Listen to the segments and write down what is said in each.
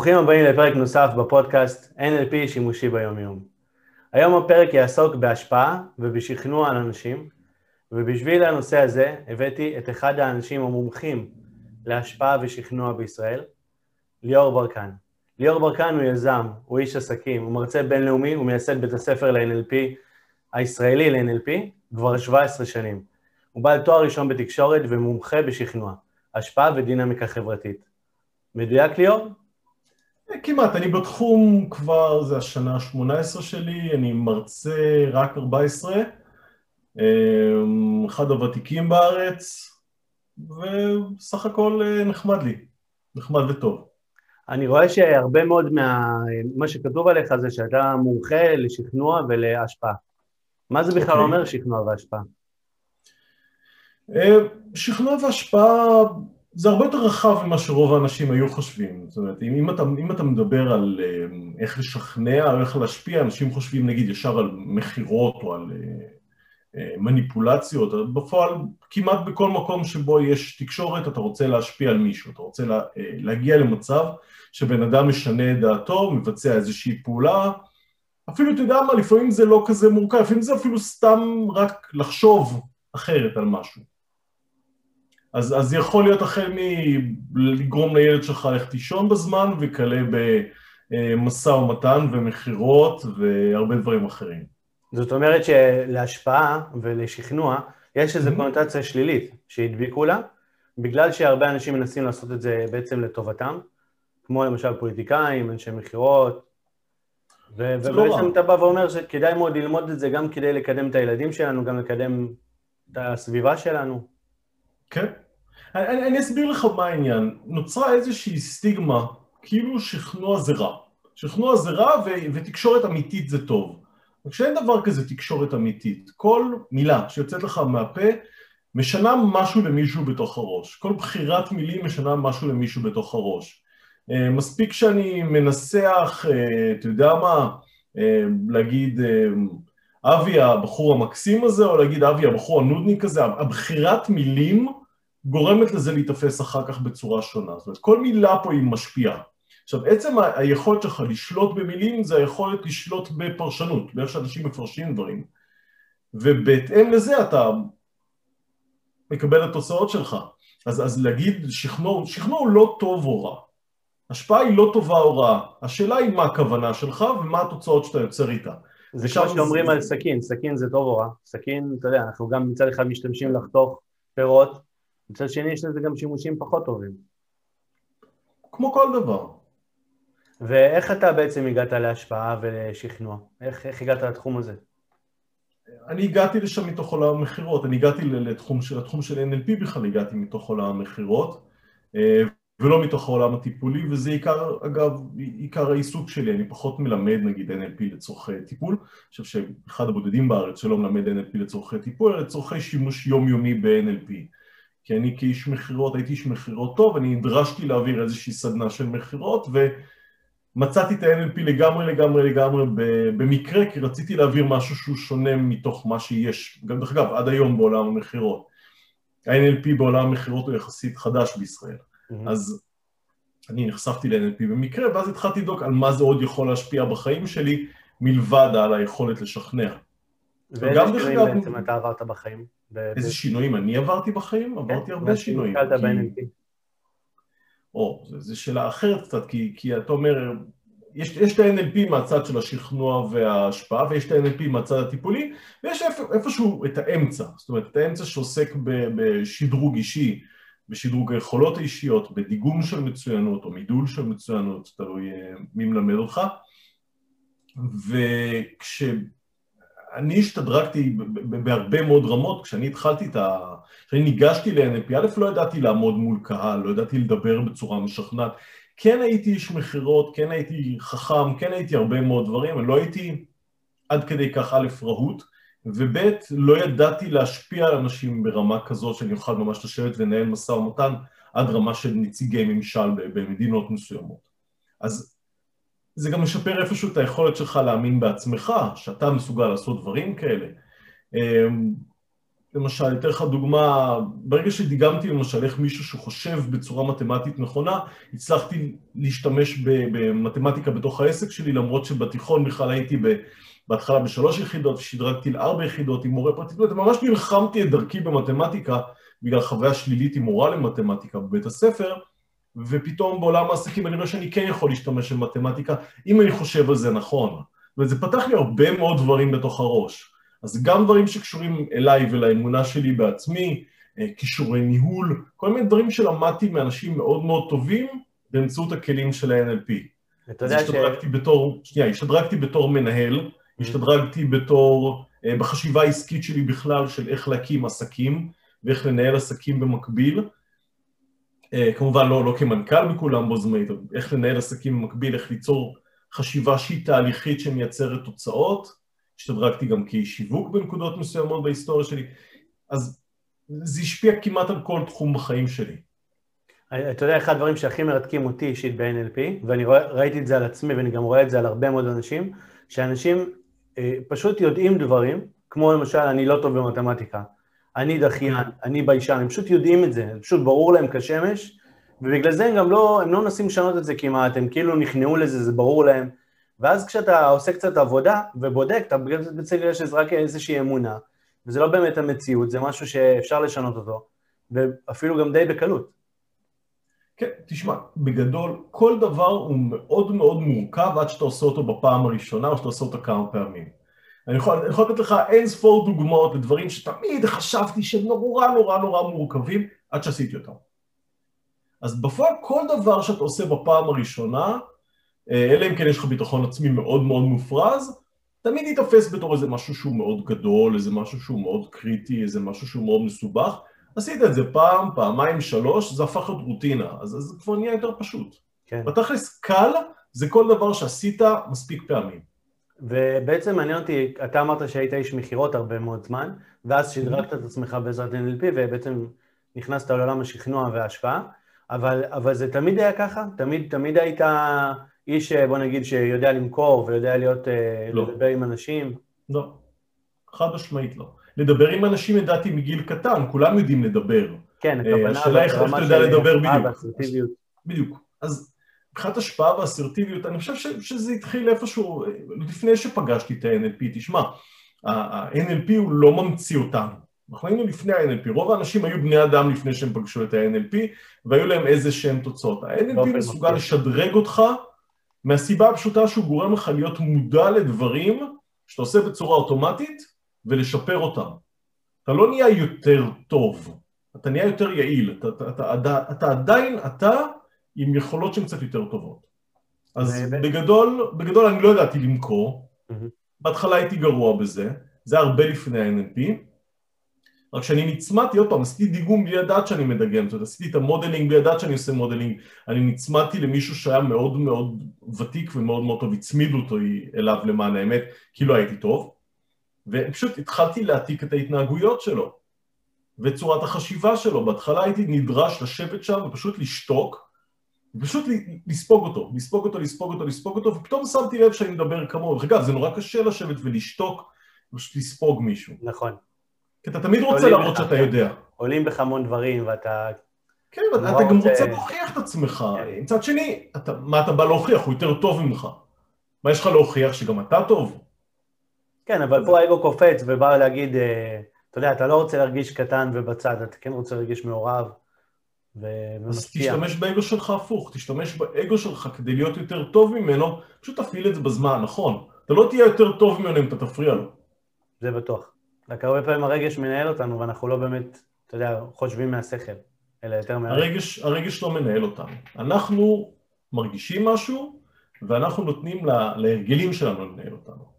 ברוכים הבאים לפרק נוסף בפודקאסט NLP שימושי ביום-יום. היום הפרק יעסוק בהשפעה ובשכנוע על אנשים, ובשביל הנושא הזה הבאתי את אחד האנשים המומחים להשפעה ושכנוע בישראל, ליאור ברקן. ליאור ברקן הוא יזם, הוא איש עסקים, הוא מרצה בינלאומי, הוא מייסד בית הספר ל-NLP הישראלי ל-NLP כבר 17 שנים. הוא בעל תואר ראשון בתקשורת ומומחה בשכנוע, השפעה ודינמיקה חברתית. מדויק ליאור? כמעט, אני בתחום כבר, זה השנה ה-18 שלי, אני מרצה רק 14, אמ, אחד הוותיקים בארץ, וסך הכל אה, נחמד לי, נחמד וטוב. אני רואה שהרבה מאוד מה שכתוב עליך זה שאתה מומחה לשכנוע ולהשפעה. מה זה בכלל okay. אוקיי. אומר שכנוע והשפעה? אה, שכנוע והשפעה זה הרבה יותר רחב ממה שרוב האנשים היו חושבים. זאת אומרת, אם, אם, אתה, אם אתה מדבר על אה, איך לשכנע או איך להשפיע, אנשים חושבים נגיד ישר על מכירות או על אה, מניפולציות. בפועל, כמעט בכל מקום שבו יש תקשורת, אתה רוצה להשפיע על מישהו, אתה רוצה לה, להגיע למצב שבן אדם משנה את דעתו, מבצע איזושהי פעולה, אפילו אתה יודע מה, לפעמים זה לא כזה מורכב, לפעמים זה אפילו סתם רק לחשוב אחרת על משהו. אז, אז יכול להיות החל מלגרום לילד שלך ללכת לישון בזמן, וכלה במשא ומתן ומכירות והרבה דברים אחרים. זאת אומרת שלהשפעה ולשכנוע יש איזו mm-hmm. קונוטציה שלילית שהדביקו לה, בגלל שהרבה אנשים מנסים לעשות את זה בעצם לטובתם, כמו למשל פוליטיקאים, אנשי מכירות, ו- לא ובעצם אתה בא ואומר שכדאי מאוד ללמוד את זה גם כדי לקדם את הילדים שלנו, גם לקדם את הסביבה שלנו. כן. אני, אני אסביר לך מה העניין. נוצרה איזושהי סטיגמה, כאילו שכנוע זה רע. שכנוע זה רע ו- ותקשורת אמיתית זה טוב. וכשאין דבר כזה תקשורת אמיתית, כל מילה שיוצאת לך מהפה משנה משהו למישהו בתוך הראש. כל בחירת מילים משנה משהו למישהו בתוך הראש. אה, מספיק שאני מנסח, אה, אתה יודע מה, אה, להגיד אבי הבחור המקסים הזה, או להגיד אבי הבחור הנודניק הזה, הבחירת מילים גורמת לזה להיתפס אחר כך בצורה שונה. זאת אומרת, כל מילה פה היא משפיעה. עכשיו, עצם היכולת שלך לשלוט במילים זה היכולת לשלוט בפרשנות, באיך שאנשים מפרשים דברים. ובהתאם לזה אתה מקבל את התוצאות שלך. אז, אז להגיד שכנוע, שכנוע הוא לא טוב או רע. השפעה היא לא טובה או רעה, השאלה היא מה הכוונה שלך ומה התוצאות שאתה יוצר איתה. זה כמו שאומרים זה... על סכין, סכין זה טוב או רע, סכין, אתה יודע, אנחנו גם מצד אחד משתמשים לחתוך פירות, מצד שני יש לזה גם שימושים פחות טובים. כמו כל דבר. ואיך אתה בעצם הגעת להשפעה ולשכנוע? איך, איך הגעת לתחום הזה? אני הגעתי לשם מתוך עולם המכירות, אני הגעתי לתחום של, לתחום של NLP בכלל, הגעתי מתוך עולם המכירות. אה, ולא מתוך העולם הטיפולי, וזה עיקר, אגב, עיקר העיסוק שלי, אני פחות מלמד נגיד NLP לצורכי טיפול, אני חושב שאחד הבודדים בארץ שלא מלמד NLP לצורכי טיפול, אלא לצורכי שימוש יומיומי ב-NLP. כי אני כאיש מכירות, הייתי איש מכירות טוב, אני נדרשתי להעביר איזושהי סדנה של מכירות, ומצאתי את ה-NLP לגמרי לגמרי לגמרי במקרה, כי רציתי להעביר משהו שהוא שונה מתוך מה שיש, גם דרך אגב, עד היום בעולם המכירות. ה-NLP בעולם המכירות הוא יחסית חדש בישראל. Mm-hmm. אז אני נחשפתי ל-NLP במקרה, ואז התחלתי לבדוק על מה זה עוד יכול להשפיע בחיים שלי, מלבד על היכולת לשכנע. ואיזה שינויים בעצם אתה עברת בחיים? איזה שינויים אני עברתי בחיים? כן, עברתי הרבה שינויים. או, זו שאלה אחרת קצת, כי, כי אתה אומר, יש, יש את ה-NLP מהצד של השכנוע וההשפעה, ויש את ה-NLP מהצד הטיפולי, ויש איפ, איפשהו את האמצע, זאת אומרת, את האמצע שעוסק בשדרוג אישי, בשדרוג היכולות האישיות, בדיגום של מצוינות או מידול של מצוינות, תלוי אה, מי מלמד אותך. וכשאני השתדרגתי בהרבה מאוד רמות, כשאני התחלתי את ה... כשאני ניגשתי ל-NLP, א', לא ידעתי לעמוד מול קהל, לא ידעתי לדבר בצורה משכנעת. כן הייתי איש מכירות, כן הייתי חכם, כן הייתי הרבה מאוד דברים, אני לא הייתי עד כדי כך א', רהוט, וב' לא ידעתי להשפיע על אנשים ברמה כזאת שאני אוכל ממש לשבת ולנהל משא ומתן עד רמה של נציגי ממשל במדינות מסוימות. אז זה גם משפר איפשהו את היכולת שלך להאמין בעצמך, שאתה מסוגל לעשות דברים כאלה. אמ, למשל, אתן לך דוגמה, ברגע שדיגמתי למשל איך מישהו שחושב בצורה מתמטית נכונה, הצלחתי להשתמש במתמטיקה בתוך העסק שלי, למרות שבתיכון בכלל הייתי בהתחלה בשלוש יחידות, ושדרגתי לארבע יחידות עם מורה פרטי, ממש נלחמתי את דרכי במתמטיקה, בגלל חוויה שלילית עם מורה למתמטיקה בבית הספר, ופתאום בעולם העסקים אני רואה שאני כן יכול להשתמש במתמטיקה, אם אני חושב על זה נכון. וזה פתח לי הרבה מאוד דברים בתוך הראש. אז גם דברים שקשורים אליי ולאמונה שלי בעצמי, אה, כישורי ניהול, כל מיני דברים שלמדתי מאנשים מאוד מאוד טובים באמצעות הכלים של ה-NLP. אתה יודע ש... השתדרגתי בתור, שנייה, השתדרגתי בתור מנהל, mm-hmm. השתדרגתי בתור, אה, בחשיבה העסקית שלי בכלל, של איך להקים עסקים ואיך לנהל עסקים במקביל. אה, כמובן לא, לא כמנכ"ל בכולם בו זמנית, איך לנהל עסקים במקביל, איך ליצור חשיבה שהיא תהליכית שמייצרת תוצאות. השתדרגתי גם כאיש שיווק בנקודות מסוימות בהיסטוריה שלי, אז זה השפיע כמעט על כל תחום בחיים שלי. אתה יודע, אחד הדברים שהכי מרתקים אותי אישית ב-NLP, ואני רואה, ראיתי את זה על עצמי ואני גם רואה את זה על הרבה מאוד אנשים, שאנשים אה, פשוט יודעים דברים, כמו למשל, אני לא טוב במתמטיקה, אני דחיין, אני ביישן, הם פשוט יודעים את זה, זה פשוט ברור להם כשמש, ובגלל זה הם גם לא, הם לא מנסים לשנות את זה כמעט, הם כאילו נכנעו לזה, זה ברור להם, ואז כשאתה עושה קצת עבודה ובודק, אתה יש לזה רק איזושהי אמונה, וזה לא באמת המציאות, זה משהו שאפשר לשנות אותו, ואפילו גם די בקלות. כן, תשמע, בגדול, כל דבר הוא מאוד מאוד מורכב עד שאתה עושה אותו בפעם הראשונה או שאתה עושה אותו כמה פעמים. אני יכול, אני יכול לתת לך אין ספור דוגמאות לדברים שתמיד חשבתי שהם נורא נורא נורא מורכבים עד שעשיתי אותם. אז בפועל כל דבר שאתה עושה בפעם הראשונה, אה, אלא אם כן יש לך ביטחון עצמי מאוד מאוד מופרז, תמיד ייתפס בתור איזה משהו שהוא מאוד גדול, איזה משהו שהוא מאוד קריטי, איזה משהו שהוא מאוד מסובך. עשית את זה פעם, פעמיים, שלוש, זה הפך להיות רוטינה, אז זה כבר נהיה יותר פשוט. כן. בתכלס קל זה כל דבר שעשית מספיק פעמים. ובעצם מעניין אותי, אתה אמרת שהיית איש מכירות הרבה מאוד זמן, ואז שדרגת את עצמך בעזרת NLP ובעצם נכנסת לעולם השכנוע וההשפעה, אבל, אבל זה תמיד היה ככה? תמיד, תמיד היית איש, בוא נגיד, שיודע למכור ויודע להיות, אה, לא. לדבר עם אנשים? לא, חד משמעית לא. לדבר עם אנשים ידעתי מגיל קטן, כולם יודעים לדבר. כן, הכוונה... אה, השאלה איך אתה יודע לדבר בדיוק. בדיוק. אז מבחינת השפעה ואסרטיביות, אני חושב ש, שזה התחיל איפשהו, לפני שפגשתי את ה-NLP, תשמע, ה-NLP הוא לא ממציא אותנו. אנחנו היינו לפני ה-NLP, רוב האנשים היו בני אדם לפני שהם פגשו את ה-NLP, והיו להם איזה שהם תוצאות. ה-NLP מסוגל לשדרג אותך מהסיבה הפשוטה שהוא גורם לך להיות מודע לדברים שאתה עושה בצורה אוטומטית ולשפר אותם. אתה לא נהיה יותר טוב, אתה נהיה יותר יעיל, אתה, אתה, אתה, אתה, אתה עדיין אתה עם יכולות שהן קצת יותר טובות. אז בגדול, בגדול אני לא ידעתי למכור, בהתחלה הייתי גרוע בזה, זה הרבה לפני ה-NLP, רק שאני נצמדתי, עוד פעם, עשיתי דיגום בלי לדעת שאני מדגם, זאת אומרת, עשיתי את ה modeling בלי לדעת שאני עושה modeling, אני נצמדתי למישהו שהיה מאוד מאוד ותיק ומאוד מאוד טוב, הצמידו אותי אליו למען האמת, כי לא הייתי טוב, ופשוט התחלתי להעתיק את ההתנהגויות שלו, וצורת החשיבה שלו, בהתחלה הייתי נדרש לשבת שם ופשוט לשתוק, ופשוט לספוג אותו, לספוג אותו, לספוג אותו, לספוג אותו, ופתאום שמתי לב שאני מדבר כמוהו. אגב, זה נורא קשה לשבת ולשתוק, פשוט לספוג מישהו. נכון. כי אתה תמיד רוצה להראות שאתה יודע. עולים בך המון דברים ואתה... כן, אתה גם רוצה להוכיח את עצמך. כן. מצד שני, מה אתה בא להוכיח? הוא יותר טוב ממך. מה יש לך להוכיח? שגם אתה טוב? כן, אבל פה האגו קופץ ובא להגיד, אה, אתה יודע, אתה לא רוצה להרגיש קטן ובצד, אתה כן רוצה להרגיש מעורב ומשפיע. אז תשתמש באגו שלך הפוך, תשתמש באגו שלך כדי להיות יותר טוב ממנו, פשוט תפעיל את זה בזמן הנכון. אתה לא תהיה יותר טוב ממנו אם אתה תפריע לו. זה בטוח. רק הרבה פעמים הרגש מנהל אותנו, ואנחנו לא באמת, אתה יודע, חושבים מהשכל, אלא יותר מה... הרגש, הרגש לא מנהל אותנו. אנחנו מרגישים משהו, ואנחנו נותנים לה, להרגלים שלנו לנהל אותנו.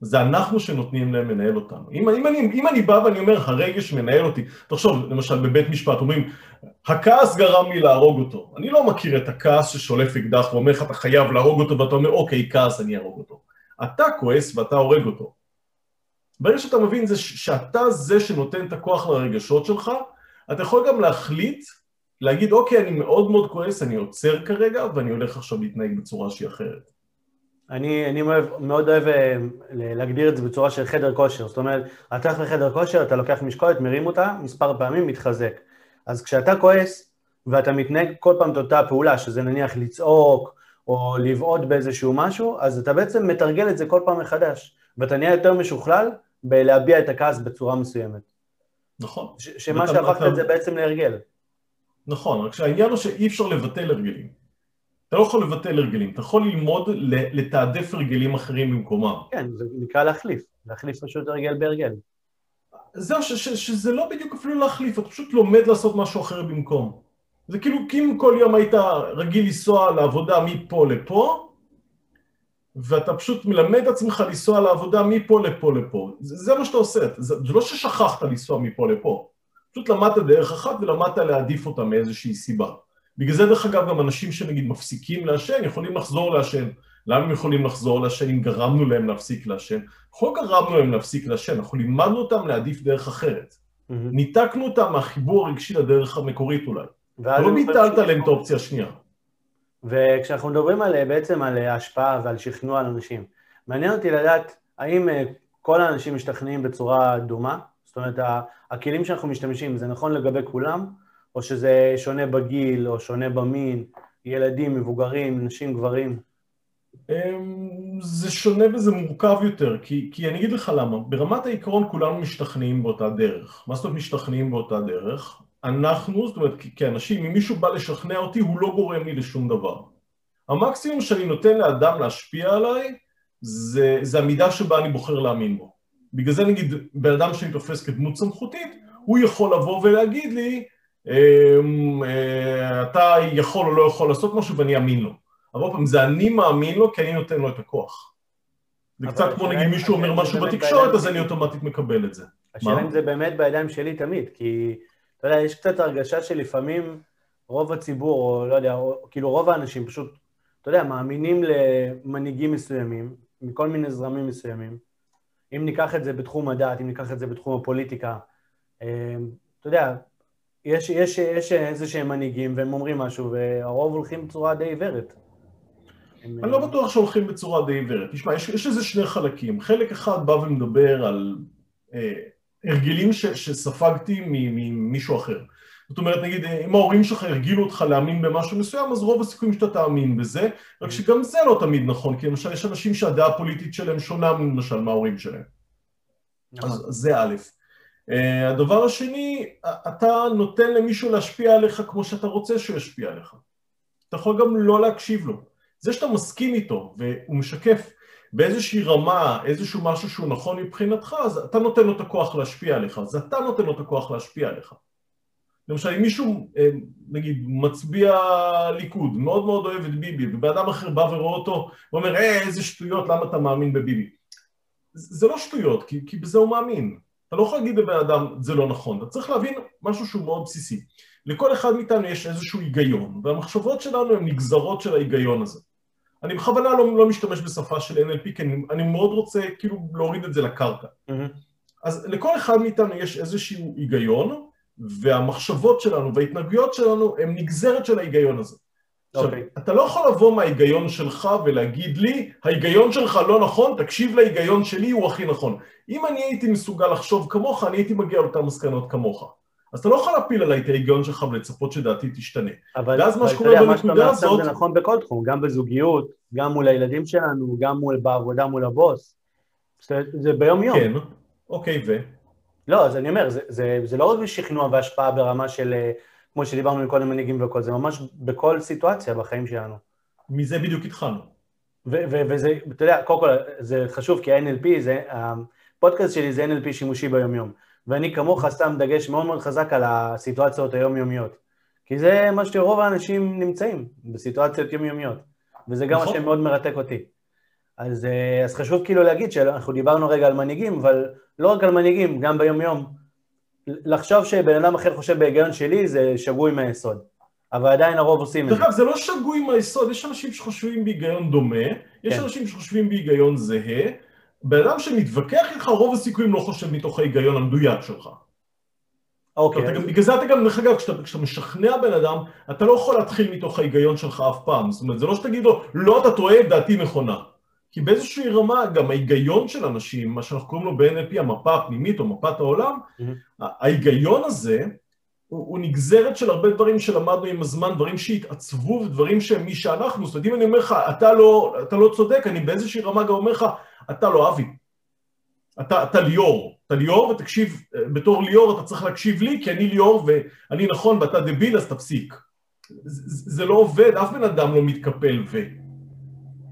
זה אנחנו שנותנים להם לנהל אותנו. אם, אם, אני, אם אני בא ואני אומר, הרגש מנהל אותי, תחשוב, למשל בבית משפט אומרים, הכעס גרם לי להרוג אותו. אני לא מכיר את הכעס ששולף אקדח ואומר לך, אתה חייב להרוג אותו, ואתה אומר, אוקיי, כעס, אני אהרוג אותו. אתה כועס ואתה הורג אותו. ברגע שאתה מבין זה שאתה זה שנותן את הכוח לרגשות שלך, אתה יכול גם להחליט, להגיד, אוקיי, אני מאוד מאוד כועס, אני עוצר כרגע, ואני הולך עכשיו להתנהג בצורה שהיא אחרת. אני, אני אוהב, מאוד אוהב אה, להגדיר את זה בצורה של חדר כושר. זאת אומרת, אתה הולך לחדר כושר, אתה לוקח משקולת, מרים אותה, מספר פעמים, מתחזק. אז כשאתה כועס, ואתה מתנהג כל פעם את אותה פעולה, שזה נניח לצעוק, או לבעוט באיזשהו משהו, אז אתה בעצם מתרגל את זה כל פעם מחדש, ואתה נהיה יותר משוכלל בלהביע את הכעס בצורה מסוימת. נכון. ש- שמה שהפכת את זה בעצם להרגל. נכון, רק שהעניין הוא שאי אפשר לבטל הרגלים. אתה לא יכול לבטל הרגלים, אתה יכול ללמוד לתעדף הרגלים אחרים במקומם. כן, זה נקרא להחליף, להחליף פשוט הרגל בהרגל. זהו, ש- ש- שזה לא בדיוק אפילו להחליף, אתה פשוט לומד לעשות משהו אחר במקום. זה כאילו, כי אם כל יום היית רגיל לנסוע לעבודה מפה לפה, ואתה פשוט מלמד את עצמך לנסוע לעבודה מפה לפה לפה. זה, זה מה שאתה עושה, זה, זה לא ששכחת לנסוע מפה לפה. פשוט למדת דרך אחת ולמדת להעדיף אותה מאיזושהי סיבה. בגלל זה דרך אגב גם אנשים שנגיד מפסיקים לעשן יכולים לחזור לעשן. למה הם יכולים לחזור לעשן אם גרמנו להם להפסיק לעשן? אנחנו לא גרמנו להם להפסיק לעשן, אנחנו לימדנו אותם להעדיף דרך אחרת. Mm-hmm. ניתקנו אותם מהחיבור הרגשי לדרך המקורית אולי. לא ביטלת להם את האופציה השנייה. וכשאנחנו מדברים על, בעצם על השפעה ועל שכנוע על אנשים, מעניין אותי לדעת האם אה, כל האנשים משתכנעים בצורה דומה? זאת אומרת, הכלים שאנחנו משתמשים, זה נכון לגבי כולם? או שזה שונה בגיל, או שונה במין, ילדים, מבוגרים, נשים, גברים? אמ, זה שונה וזה מורכב יותר, כי, כי אני אגיד לך למה. ברמת העיקרון כולנו משתכנעים באותה דרך. מה זאת אומרת משתכנעים באותה דרך? אנחנו, זאת אומרת, כאנשים, אם מישהו בא לשכנע אותי, הוא לא גורם לי לשום דבר. המקסימום שאני נותן לאדם להשפיע עליי, זה, זה המידה שבה אני בוחר להאמין בו. בגלל זה נגיד, בן אדם שאני תופס כדמות סמכותית, הוא יכול לבוא ולהגיד לי, אתה יכול או לא יכול לעשות משהו ואני אאמין לו. אבל עוד פעם, זה אני מאמין לו כי אני נותן לו את הכוח. זה קצת כמו נגיד מישהו אומר משהו בתקשורת, אז אני. אוטומטית מקבל את זה. השאלה? אם זה באמת בידיים שלי תמיד, כי אתה יודע, יש קצת הרגשה שלפעמים רוב הציבור, או לא יודע, או, כאילו רוב האנשים פשוט, אתה יודע, מאמינים למנהיגים מסוימים, מכל מיני זרמים מסוימים. אם ניקח את זה בתחום הדת, אם ניקח את זה בתחום הפוליטיקה, אה, אתה יודע, יש, יש, יש איזה שהם מנהיגים והם אומרים משהו, והרוב הולכים בצורה די עיוורת. אני לא בטוח שהולכים בצורה די עיוורת. תשמע, יש, יש לזה שני חלקים. חלק אחד בא ומדבר על אה, הרגלים ש, שספגתי ממישהו אחר. זאת אומרת, נגיד, אה, אם ההורים שלך הרגילו אותך להאמין במשהו מסוים, אז רוב הסיכויים שאתה תאמין בזה, רק שגם זה לא תמיד נכון, כי למשל יש אנשים שהדעה הפוליטית שלהם שונה למשל מההורים שלהם. נכון. אז זה א'. אה, הדבר השני, אתה נותן למישהו להשפיע עליך כמו שאתה רוצה שהוא ישפיע עליך. אתה יכול גם לא להקשיב לו. זה שאתה מסכים איתו והוא משקף באיזושהי רמה איזשהו משהו שהוא נכון מבחינתך, אז אתה נותן לו את הכוח להשפיע עליך, אז אתה נותן לו את הכוח להשפיע עליך. למשל, אם מישהו, אה, נגיד, מצביע ליכוד, מאוד מאוד אוהב את ביבי, ובן אדם אחר בא ורואה אותו, ואומר, אה, איזה שטויות, למה אתה מאמין בביבי? זה לא שטויות, כי, כי בזה הוא מאמין. אתה לא יכול להגיד לבן אדם, זה לא נכון. אתה צריך להבין משהו שהוא מאוד בסיסי. לכל אחד מאיתנו יש איזשהו היגיון, והמחשבות שלנו הן נגזרות של ההיגיון הזה. אני בכוונה לא, לא משתמש בשפה של NLP, כי אני, אני מאוד רוצה כאילו להוריד את זה לקרקע. מהמם. אז לכל אחד מאיתנו יש איזשהו היגיון, והמחשבות שלנו וההתנהגויות שלנו הן נגזרת של ההיגיון הזה. עכשיו, אוקיי. אתה לא יכול לבוא מההיגיון שלך ולהגיד לי, ההיגיון שלך לא נכון, תקשיב להיגיון שלי, הוא הכי נכון. אם אני הייתי מסוגל לחשוב כמוך, אני הייתי מגיע לאותן מסקנות כמוך. אז אתה לא יכול להפיל עליי את ההיגיון שלך ולצפות שדעתי תשתנה. אבל, ואז מה אבל שקורה אתה יודע, מה שאתה בנקודה אומר הזאת- זה נכון בכל תחום, גם בזוגיות, גם מול הילדים שלנו, גם מול בעבודה מול הבוס. זה, זה ביום יום. כן, אוקיי, ו? לא, אז אני אומר, זה, זה, זה לא רק בשכנוע והשפעה ברמה של, אה, כמו שדיברנו עם קודם מנהיגים וכל, זה ממש בכל סיטואציה בחיים שלנו. מזה בדיוק התחלנו. וזה, אתה יודע, קודם כל, זה חשוב, כי ה-NLP, זה, הפודקאסט שלי זה NLP שימושי ביומיום. ואני כמוך שם דגש מאוד מאוד חזק על הסיטואציות היומיומיות. כי זה מה שרוב האנשים נמצאים, בסיטואציות יומיומיות. וזה גם מה נכון. שמאוד מרתק אותי. אז, אה, אז חשוב כאילו להגיד שאנחנו דיברנו רגע על מנהיגים, אבל לא רק על מנהיגים, גם ביומיום. לחשוב שבן אדם אחר חושב בהיגיון שלי זה שגוי מהיסוד. אבל עדיין הרוב עושים את דרך זה. אגב, זה לא שגוי מהיסוד, יש אנשים שחושבים בהיגיון דומה, יש כן. אנשים שחושבים בהיגיון זהה. בן אדם שמתווכח איתך, רוב הסיכויים לא חושב מתוך ההיגיון המדויק שלך. אוקיי, אתה גם, בגלל זה אתה גם, דרך אגב, כשאתה, כשאתה משכנע בן אדם, אתה לא יכול להתחיל מתוך ההיגיון שלך אף פעם. זאת אומרת, זה לא שתגיד לו, לא, אתה טועה, דעתי נכונה. כי באיזושהי רמה גם ההיגיון של אנשים, מה שאנחנו קוראים לו ב-NLP המפה הפנימית או מפת העולם, mm-hmm. ההיגיון הזה הוא, הוא נגזרת של הרבה דברים שלמדנו עם הזמן, דברים שהתעצבו ודברים שהם מי שאנחנו, זאת אומרת אם אני אומר לך, אתה לא, אתה לא צודק, אני באיזושהי רמה גם אומר לך, אתה לא אבי, אתה, אתה ליאור, אתה ליאור ותקשיב, בתור ליאור אתה צריך להקשיב לי כי אני ליאור ואני נכון ואתה דביל אז תפסיק. זה, זה לא עובד, אף בן אדם לא מתקפל ו...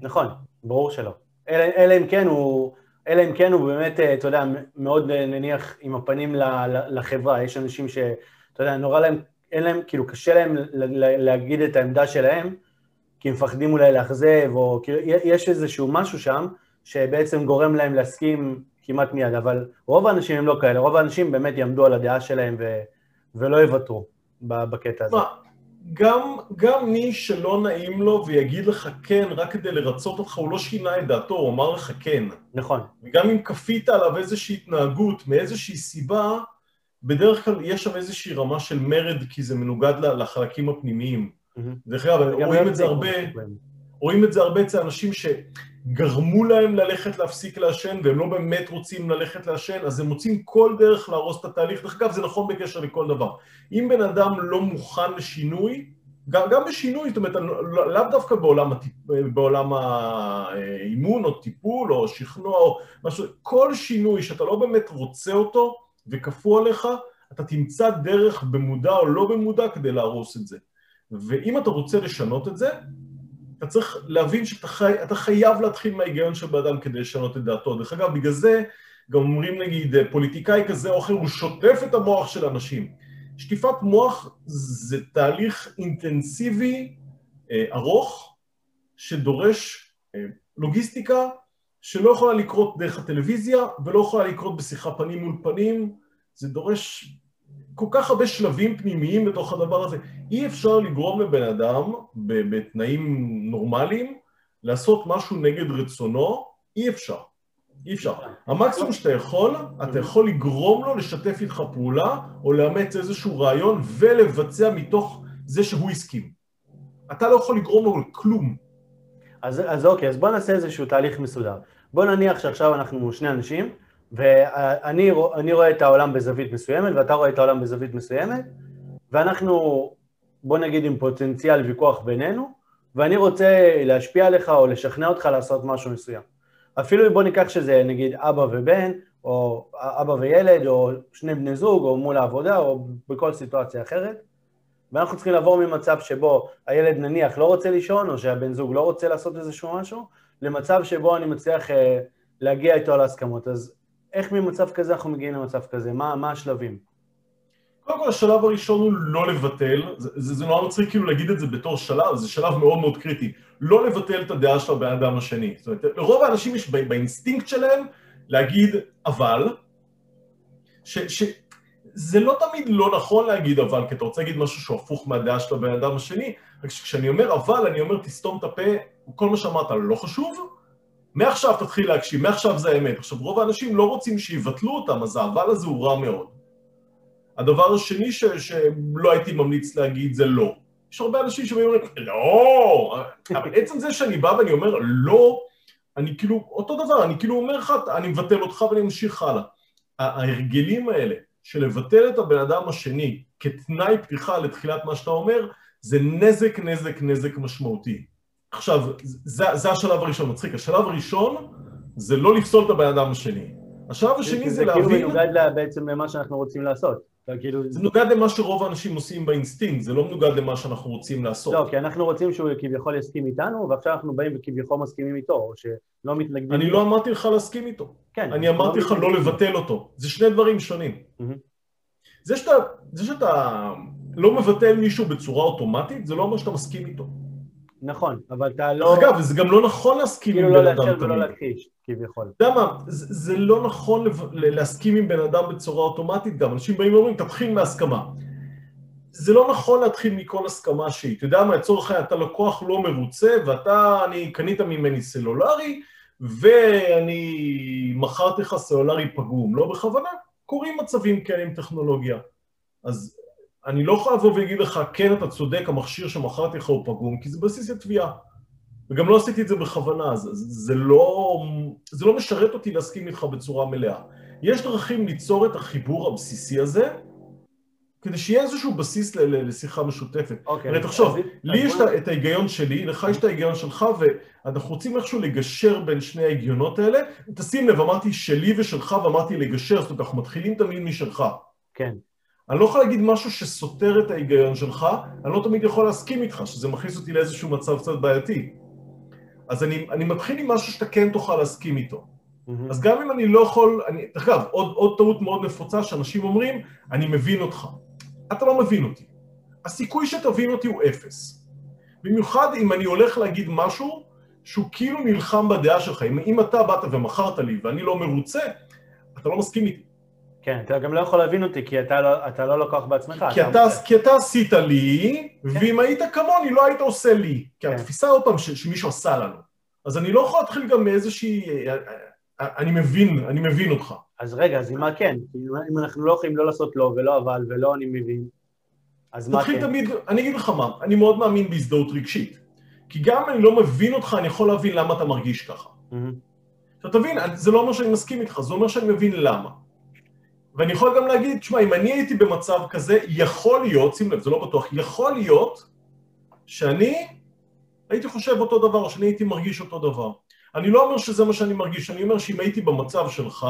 נכון, ברור שלא. אלא, אלא אם כן הוא... אלא אם כן הוא באמת, אתה יודע, מאוד נניח עם הפנים לחברה, יש אנשים ש... אתה יודע, נורא להם, אין להם, כאילו קשה להם להגיד את העמדה שלהם, כי הם מפחדים אולי לאכזב, או כאילו יש איזשהו משהו שם, שבעצם גורם להם להסכים כמעט מיד, אבל רוב האנשים הם לא כאלה, רוב האנשים באמת יעמדו על הדעה שלהם ו, ולא יוותרו בקטע הזה. גם, גם מי שלא נעים לו ויגיד לך כן רק כדי לרצות אותך, הוא לא שינה את דעתו, הוא אמר לך כן. נכון. וגם אם כפית עליו איזושהי התנהגות מאיזושהי סיבה, בדרך כלל יש שם איזושהי רמה של מרד כי זה מנוגד לחלקים הפנימיים. דרך אגב, רואים את זה הרבה, רואים את זה הרבה אצל אנשים שגרמו להם ללכת להפסיק לעשן והם לא באמת רוצים ללכת לעשן, אז הם מוצאים כל דרך להרוס את התהליך. דרך אגב, זה נכון בקשר לכל דבר. אם בן אדם לא מוכן לשינוי, גם, גם בשינוי, זאת אומרת, לא, לאו דווקא בעולם, הטיפ, בעולם האימון או טיפול או שכנוע או משהו, כל שינוי שאתה לא באמת רוצה אותו, וכפו עליך, אתה תמצא דרך במודע או לא במודע כדי להרוס את זה. ואם אתה רוצה לשנות את זה, אתה צריך להבין שאתה חי, חייב להתחיל מההיגיון של באדם כדי לשנות את דעתו. דרך אגב, בגלל זה גם אומרים נגיד פוליטיקאי כזה או אחר, הוא שוטף את המוח של אנשים. שטיפת מוח זה תהליך אינטנסיבי אה, ארוך, שדורש אה, לוגיסטיקה שלא יכולה לקרות דרך הטלוויזיה ולא יכולה לקרות בשיחה פנים מול פנים, זה דורש כל כך הרבה שלבים פנימיים בתוך הדבר הזה. אי אפשר לגרום לבן אדם בתנאים נורמליים לעשות משהו נגד רצונו, אי אפשר. אי אפשר. המקסימום שאתה יכול, אתה יכול לגרום לו לשתף איתך פעולה או לאמץ איזשהו רעיון ולבצע מתוך זה שהוא הסכים. אתה לא יכול לגרום לו לכלום. אז, אז אוקיי, אז בוא נעשה איזשהו תהליך מסודר. בוא נניח שעכשיו אנחנו שני אנשים, ואני רואה את העולם בזווית מסוימת, ואתה רואה את העולם בזווית מסוימת, ואנחנו, בוא נגיד, עם פוטנציאל ויכוח בינינו, ואני רוצה להשפיע עליך או לשכנע אותך לעשות משהו מסוים. אפילו בוא ניקח שזה נגיד אבא ובן, או אבא וילד, או שני בני זוג, או מול העבודה, או בכל סיטואציה אחרת, ואנחנו צריכים לעבור ממצב שבו הילד נניח לא רוצה לישון, או שהבן זוג לא רוצה לעשות איזשהו משהו, למצב שבו אני מצליח אה, להגיע איתו להסכמות. אז איך ממצב כזה אנחנו מגיעים למצב כזה? מה, מה השלבים? קודם כל השלב הראשון הוא לא לבטל, זה, זה, זה נורא מצחיק כאילו להגיד את זה בתור שלב, זה שלב מאוד מאוד קריטי, לא לבטל את הדעה של הבן אדם השני. זאת אומרת, לרוב האנשים יש באינסטינקט שלהם להגיד אבל, ש, ש, זה לא תמיד לא נכון להגיד אבל, כי אתה רוצה להגיד משהו שהוא הפוך מהדעה של הבן אדם השני, רק כשאני אומר אבל, אני אומר תסתום את הפה, כל מה שאמרת לא חשוב, מעכשיו תתחיל להקשיב, מעכשיו זה האמת. עכשיו, רוב האנשים לא רוצים שיבטלו אותם, אז האבל הזה הוא רע מאוד. הדבר השני ש, שלא הייתי ממליץ להגיד זה לא. יש הרבה אנשים שאומרים, לא, אבל עצם זה שאני בא ואני אומר לא, אני כאילו, אותו דבר, אני כאילו אומר לך, אני מבטל אותך ואני ממשיך הלאה. ההרגלים האלה של לבטל את הבן אדם השני כתנאי פתיחה לתחילת מה שאתה אומר, זה נזק, נזק, נזק משמעותי. עכשיו, זה, זה השלב הראשון, מצחיק, השלב הראשון זה לא לפסול את הבן אדם השני. השלב השני זה, זה להבין... זה כאילו מנוגד בעצם למה שאנחנו רוצים לעשות. כאילו... זה מנוגד למה שרוב האנשים עושים באינסטינקט, זה לא מנוגד למה שאנחנו רוצים לעשות. לא, כי אנחנו רוצים שהוא כביכול יסכים איתנו, ועכשיו אנחנו באים וכביכול מסכימים איתו, או שלא מתנגדים. אני לא אמרתי לך להסכים איתו. כן. אני אמרתי לא לך לא לבטל אותו. זה שני דברים שונים. זה שאתה לא מבטל מישהו בצורה אוטומטית, זה לא אומר שאתה מסכים איתו. נכון, אבל אתה לא... אגב, זה גם לא נכון להסכים כאילו עם לא בן אדם תמיד. כאילו לא לאשר ולא להכחיש, כביכול. אתה יודע מה, זה, זה לא נכון. להסכים עם בן אדם בצורה אוטומטית גם. אנשים באים ואומרים, תתחיל מהסכמה. זה לא נכון להתחיל מכל הסכמה שהיא. אתה יודע מה, לצורך העניין, אתה לקוח לא מרוצה, ואתה, אני, קנית ממני סלולרי, ואני מכרתי לך סלולרי פגום. לא בכוונה, קורים מצבים כאלה עם טכנולוגיה. אז אני לא יכול לבוא ולהגיד לך, כן, אתה צודק, המכשיר שמכרתי לך הוא פגום, כי זה בסיס התביעה. וגם לא עשיתי את זה בכוונה, זה, זה, לא, זה לא משרת אותי להסכים איתך בצורה מלאה. יש דרכים ליצור את החיבור הבסיסי הזה, כדי שיהיה איזשהו בסיס לשיחה משותפת. אוקיי. הרי תחשוב, לי יש את ההיגיון שלי, לך יש את ההיגיון שלך, ואנחנו רוצים איכשהו לגשר בין שני ההיגיונות האלה. תשים לב, אמרתי שלי ושלך, ואמרתי לגשר, זאת אומרת, אנחנו מתחילים תמיד משלך. כן. אני לא יכול להגיד משהו שסותר את ההיגיון שלך, אני לא תמיד יכול להסכים איתך, שזה מכניס אותי לאיזשהו מצב קצת בעייתי. אז אני, אני מתחיל עם משהו שאתה כן תוכל להסכים איתו. Mm-hmm. אז גם אם אני לא יכול, אני, אגב, עוד, עוד טעות מאוד נפוצה שאנשים אומרים, אני מבין אותך. אתה לא מבין אותי. הסיכוי שתבין אותי הוא אפס. במיוחד אם אני הולך להגיד משהו שהוא כאילו נלחם בדעה שלך. אם, אם אתה באת ומכרת לי ואני לא מרוצה, אתה לא מסכים איתי. כן, אתה גם לא יכול להבין אותי, כי אתה לא, אתה לא לקוח בעצמך. כי אתה, אתה, כי אתה עשית לי, כן. ואם היית כמוני לא היית עושה לי. כי כן. התפיסה עוד פעם שמישהו עשה לנו. אז אני לא יכול להתחיל גם מאיזושהי... אה, אה, אה, אני מבין, אני מבין אותך. אז רגע, אז מה כן? אם אנחנו לא יכולים לא לעשות לא ולא אבל ולא אני מבין, אז מה כן? תמיד, אני אגיד לך מה, אני מאוד מאמין בהזדהות רגשית. כי גם אם אני לא מבין אותך, אני יכול להבין למה אתה מרגיש ככה. עכשיו תבין, זה לא אומר שאני מסכים איתך, זה אומר שאני מבין למה. ואני יכול גם להגיד, תשמע, אם אני הייתי במצב כזה, יכול להיות, שים לב, זה לא בטוח, יכול להיות שאני הייתי חושב אותו דבר, או שאני הייתי מרגיש אותו דבר. אני לא אומר שזה מה שאני מרגיש, אני אומר שאם הייתי במצב שלך,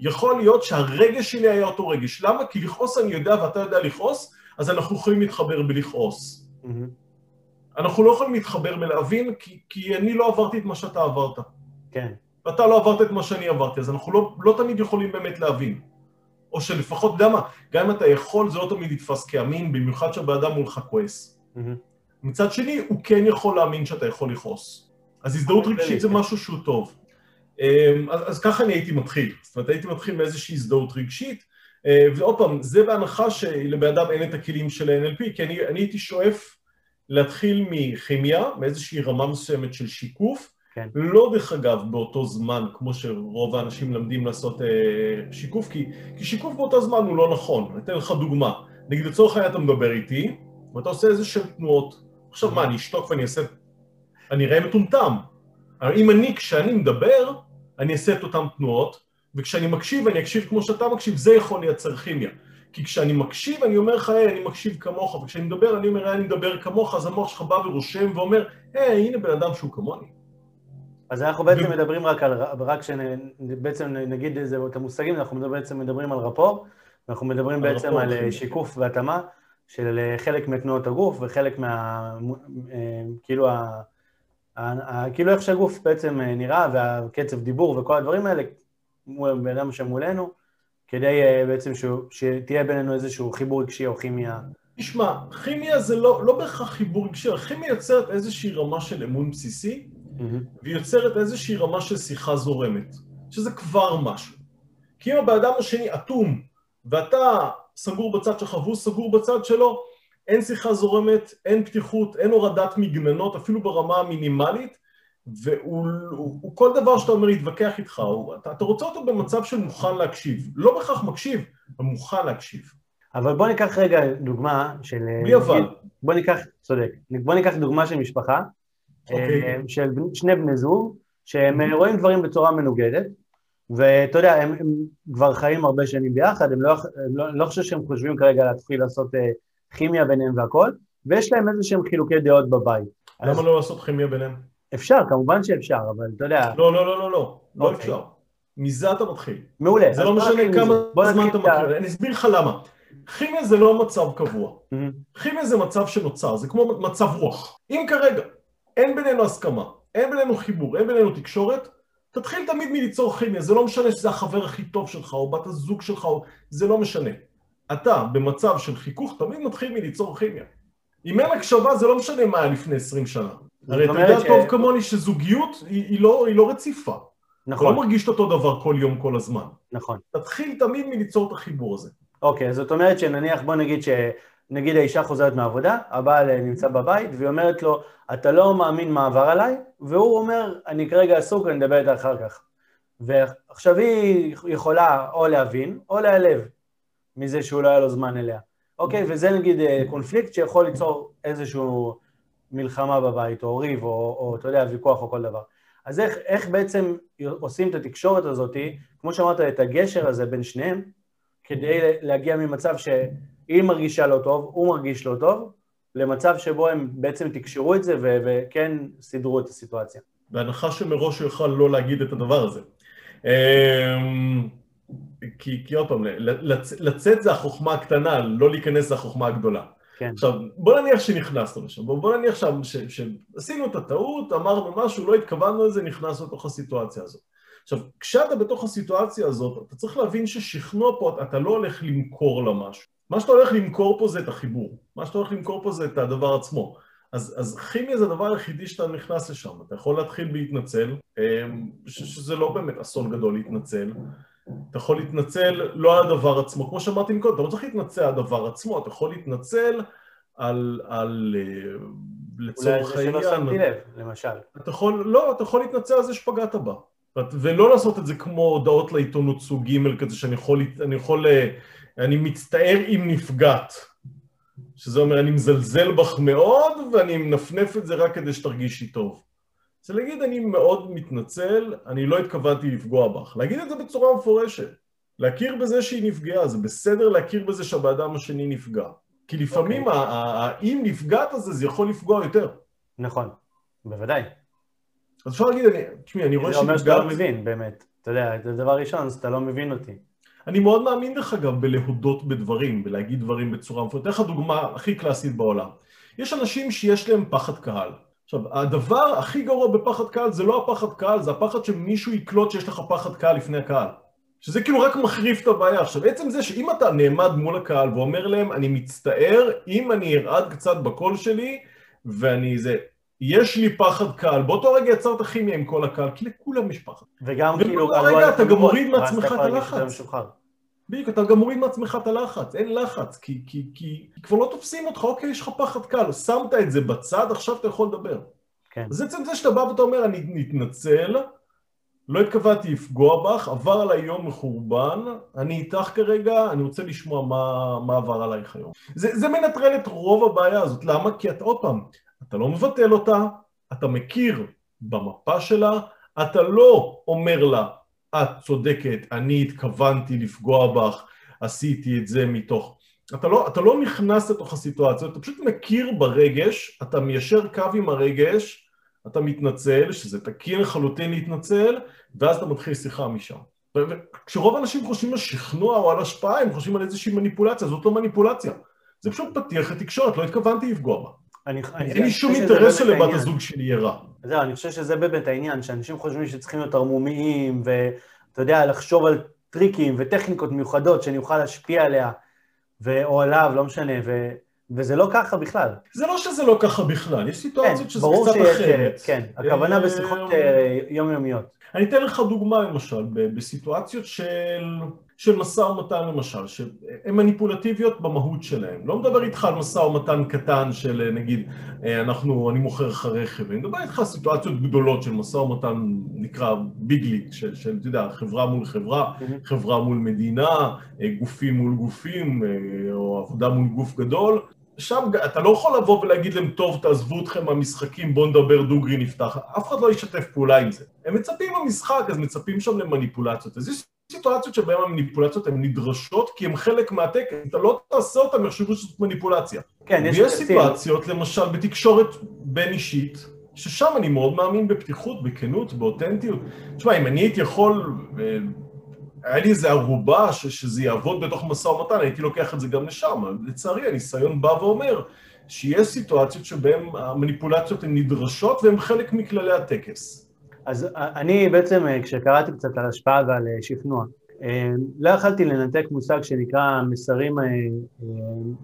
יכול להיות שהרגש שלי היה אותו רגש. למה? כי לכעוס אני יודע ואתה יודע לכעוס, אז אנחנו יכולים להתחבר בלכעוס. Mm-hmm. אנחנו לא יכולים להתחבר בלהבין, כי, כי אני לא עברתי את מה שאתה עברת. כן. ואתה לא עברת את מה שאני עברתי, אז אנחנו לא, לא תמיד יכולים באמת להבין. או שלפחות, אתה יודע מה, גם אם אתה יכול, זה לא תמיד יתפס כאמין, במיוחד שהבן מולך כועס. Mm-hmm. מצד שני, הוא כן יכול להאמין שאתה יכול לכעוס. אז הזדהות רגשית זה משהו שהוא טוב. אמ, אז, אז ככה אני הייתי מתחיל. זאת אומרת, הייתי מתחיל מאיזושהי הזדהות רגשית, אה, ועוד פעם, זה בהנחה שלבן אדם אין את הכלים של ה-NLP, כי אני, אני הייתי שואף להתחיל מכימיה, מאיזושהי רמה מסוימת של שיקוף, כן. לא דרך אגב באותו זמן, כמו שרוב האנשים מלמדים לעשות אה, שיקוף, כי, כי שיקוף באותו זמן הוא לא נכון. אני אתן לך דוגמה. נגיד לצורך העניין אתה מדבר איתי, ואתה עושה איזה שהן תנועות. עכשיו מה, אני אשתוק ואני אעשה... אני אראה מטומטם. אם אני, כשאני מדבר, אני אעשה את אותן תנועות, וכשאני מקשיב, אני אקשיב כמו שאתה מקשיב, זה יכול לייצר כימיה. כי כשאני מקשיב, אני אומר לך, היי, אני מקשיב כמוך, וכשאני מדבר, אני אומר, אני מדבר כמוך, אז המוח שלך בא ורושם ואומר, היי, הנה בן אדם שהוא כמוני. אז אנחנו בעצם מדברים רק על, רק שבעצם נגיד את המושגים, אנחנו בעצם מדברים על רפור, אנחנו מדברים בעצם על כן. שיקוף והתאמה של חלק מתנועות הגוף וחלק מה... אה, כאילו ה... כאילו איך שהגוף בעצם אה, נראה והקצב דיבור וכל הדברים האלה מול בן אדם שמולנו, כדי אה, בעצם שתהיה בינינו איזשהו חיבור רגשי או כימיה. תשמע, כימיה זה לא, לא בהכרח חיבור רגשי, כימיה יוצרת איזושהי רמה של אמון בסיסי, mm-hmm. והיא יוצרת איזושהי רמה של שיחה זורמת, שזה כבר משהו. כי אם הבן אדם השני אטום, ואתה סגור בצד שלך והוא סגור בצד שלו, אין שיחה זורמת, אין פתיחות, אין הורדת מגננות, אפילו ברמה המינימלית, והוא הוא, הוא, כל דבר שאתה אומר יתווכח איתך, הוא, אתה, אתה רוצה אותו במצב של מוכן להקשיב, לא בהכרח מקשיב, אבל מוכן להקשיב. אבל בוא ניקח רגע דוגמה של... בלי אבל. בוא ניקח, צודק, בוא ניקח דוגמה של משפחה, okay. אוקיי. אה, של שני בני זוג, שהם mm-hmm. רואים דברים בצורה מנוגדת, ואתה יודע, הם, הם כבר חיים הרבה שנים ביחד, הם לא, הם לא, לא חושב שהם חושבים כרגע להתחיל לעשות אה, כימיה ביניהם והכל, ויש להם איזה שהם חילוקי דעות בבית. למה אז... לא לעשות כימיה ביניהם? אפשר, כמובן שאפשר, אבל אתה יודע... לא, לא, לא, לא, לא, לא אוקיי. אפשר. מזה אתה מתחיל. מעולה. זה לא משנה כמה זמן אתה מתחיל, אני אסביר לך למה. כימיה זה לא מצב קבוע. Mm-hmm. כימיה זה מצב שנוצר, זה כמו מצב רוח. אם כרגע אין בינינו הסכמה, אין בינינו חיבור, אין בינינו תקשורת, תתחיל תמיד מליצור כימיה, זה לא משנה שזה החבר הכי טוב שלך, או בת הזוג שלך, זה לא משנה. אתה במצב של חיכוך תמיד מתחיל מליצור כימיה. אם אין הקשבה זה לא משנה מה היה לפני 20 שנה. הרי אתה יודע ש... טוב כמוני שזוגיות היא, היא, לא, היא לא רציפה. נכון. אתה לא מרגיש את אותו דבר כל יום כל הזמן. נכון. תתחיל תמיד מליצור את החיבור הזה. אוקיי, זאת אומרת שנניח, בוא נגיד ש... נגיד האישה חוזרת מהעבודה, הבעל נמצא בבית, והיא אומרת לו, אתה לא מאמין מה עבר עליי, והוא אומר, אני כרגע עסוק, אני אדבר איתה אחר כך. ועכשיו היא יכולה או להבין, או להיעלב מזה שהוא לא היה לו זמן אליה. אוקיי? וזה נגיד אה, קונפליקט שיכול ליצור איזשהו מלחמה בבית, או ריב, או, או אתה יודע, ויכוח או כל דבר. אז איך, איך בעצם עושים את התקשורת הזאת, כמו שאמרת, את הגשר הזה בין שניהם, כדי להגיע ממצב שהיא מרגישה לא טוב, הוא מרגיש לא טוב, למצב שבו הם בעצם תקשרו את זה ו- וכן סידרו את הסיטואציה. בהנחה שמראש הוא יוכל לא להגיד את הדבר הזה. אמ, כי, כי עוד פעם, לצ, לצאת זה החוכמה הקטנה, לא להיכנס זה החוכמה הגדולה. כן. עכשיו, בוא נניח שנכנסנו לשם, בוא, בוא נניח שעשינו את הטעות, אמרנו משהו, לא התכוונו לזה, נכנסנו לתוך הסיטואציה הזאת. עכשיו, כשאתה בתוך הסיטואציה הזאת, אתה צריך להבין ששכנוע פה, אתה לא הולך למכור לה משהו. מה שאתה הולך למכור פה זה את החיבור. מה שאתה הולך למכור פה זה את הדבר עצמו. אז, אז כימיה זה הדבר היחידי שאתה נכנס לשם. אתה יכול להתחיל בהתנצל, אמ, שזה לא באמת אסון גדול להתנצל. אתה יכול להתנצל לא על הדבר עצמו, כמו שאמרתי מקודם, אתה לא צריך להתנצל על הדבר עצמו, אתה יכול להתנצל על, על אה, לצורך העניין. אולי זה שלא שמתי לב, למשל. אתה יכול, לא, אתה יכול להתנצל על זה שפגעת בה. ולא לעשות את זה כמו הודעות לעיתונות סוג ג' כזה שאני יכול, אני יכול, אה, אני מצטער אם נפגעת. שזה אומר אני מזלזל בך מאוד ואני מנפנף את זה רק כדי שתרגישי טוב. זה להגיד אני מאוד מתנצל, אני לא התכוונתי לפגוע בך. להגיד את זה בצורה מפורשת. להכיר בזה שהיא נפגעה, זה בסדר להכיר בזה שהבאדם השני נפגע. כי לפעמים okay. אוקיי. האם נפגעת הזה, זה יכול לפגוע יותר. נכון, בוודאי. אז אפשר להגיד, תשמעי, אני רואה שנפגעת... זה אומר שאתה לא מבין, באמת. אתה יודע, זה דבר ראשון, אז אתה לא מבין אותי. אני מאוד מאמין דרך אגב בלהודות בדברים, בלהגיד דברים בצורה מפורטת. אתן לך דוגמה הכי קלאסית בעולם. יש אנשים שיש להם פחד קהל. עכשיו, הדבר הכי גרוע בפחד קהל זה לא הפחד קהל, זה הפחד שמישהו יקלוט שיש לך פחד קהל לפני הקהל. שזה כאילו רק מחריף את הבעיה. עכשיו, עצם זה שאם אתה נעמד מול הקהל ואומר להם, אני מצטער, אם אני ארעד קצת בקול שלי, ואני זה, יש לי פחד קהל, באותו רגע יצרת כימיה עם כל הקהל, כי לכולם יש פחד. וגם כאילו... ובאותו רגע אתה גם מוריד מעצמך את הלחץ. בדיוק, אתה גם מוריד מעצמך את הלחץ, אין לחץ, כי, כי, כי, כי כבר לא תופסים אותך, אוקיי, יש לך פחד קל, שמת את זה בצד, עכשיו אתה יכול לדבר. כן. אז עצם זה שאתה בא ואתה אומר, אני מתנצל, לא התכוונתי לפגוע בך, עבר עליי יום מחורבן, אני איתך כרגע, אני רוצה לשמוע מה, מה עבר עלייך היום. זה, זה מנטרל את רוב הבעיה הזאת, למה? כי אתה עוד פעם, אתה לא מבטל אותה, אתה מכיר במפה שלה, אתה לא אומר לה, את צודקת, אני התכוונתי לפגוע בך, עשיתי את זה מתוך... אתה לא, אתה לא נכנס לתוך הסיטואציה, אתה פשוט מכיר ברגש, אתה מיישר קו עם הרגש, אתה מתנצל, שזה תקין לחלוטין להתנצל, ואז אתה מתחיל שיחה משם. כשרוב האנשים חושבים על שכנוע או על השפעה, הם חושבים על איזושהי מניפולציה, זאת לא מניפולציה. זה פשוט פתיח לתקשורת, לא התכוונתי לפגוע בה. אין לי שום אינטרס שלבת הזוג שלי יהיה רע. זהו, אני חושב שזה באמת העניין, שאנשים חושבים שצריכים להיות ערמומיים, ואתה יודע, לחשוב על טריקים וטכניקות מיוחדות שאני אוכל להשפיע עליה, ו... או עליו, לא משנה, ו... וזה לא ככה בכלל. זה לא שזה לא ככה בכלל, יש סיטואציות כן, שזה קצת שיש, אחרת. כן, הכוונה בשיחות אה, יומיומיות. אני אתן לך דוגמה למשל, בסיטואציות של... של משא ומתן למשל, שהן מניפולטיביות במהות שלהן. לא מדבר איתך על משא ומתן קטן של נגיד, אה, אנחנו, אני מוכר לך רכב, אני מדבר איתך על סיטואציות גדולות של משא ומתן נקרא ביג ליג, של, של, אתה יודע, חברה מול חברה, mm-hmm. חברה מול מדינה, אה, גופים מול גופים, אה, או עבודה מול גוף גדול. שם אתה לא יכול לבוא ולהגיד להם, טוב, תעזבו אתכם מהמשחקים, בואו נדבר דוגרי נפתח. אף אחד לא ישתף פעולה עם זה. הם מצפים במשחק, אז מצפים שם למניפולציות. אז יש סיטואציות שבהן המניפולציות הן נדרשות כי הן חלק מהטקס, אתה לא תעשה אותן, יחשבו שזאת מניפולציה. כן, יש... ויש סיטואציות, למשל, בתקשורת בין אישית, ששם אני מאוד מאמין בפתיחות, בכנות, באותנטיות. תשמע, אם אני הייתי יכול, אה, היה לי איזה ערובה ש, שזה יעבוד בתוך משא ומתן, הייתי לוקח את זה גם לשם. לצערי, הניסיון בא ואומר שיש סיטואציות שבהן המניפולציות הן נדרשות והן חלק מכללי הטקס. אז אני בעצם, אה, כשקראתי קצת על השפעה ועל אה, שכנוע, אה, לא יכלתי לנתק מושג שנקרא מסרים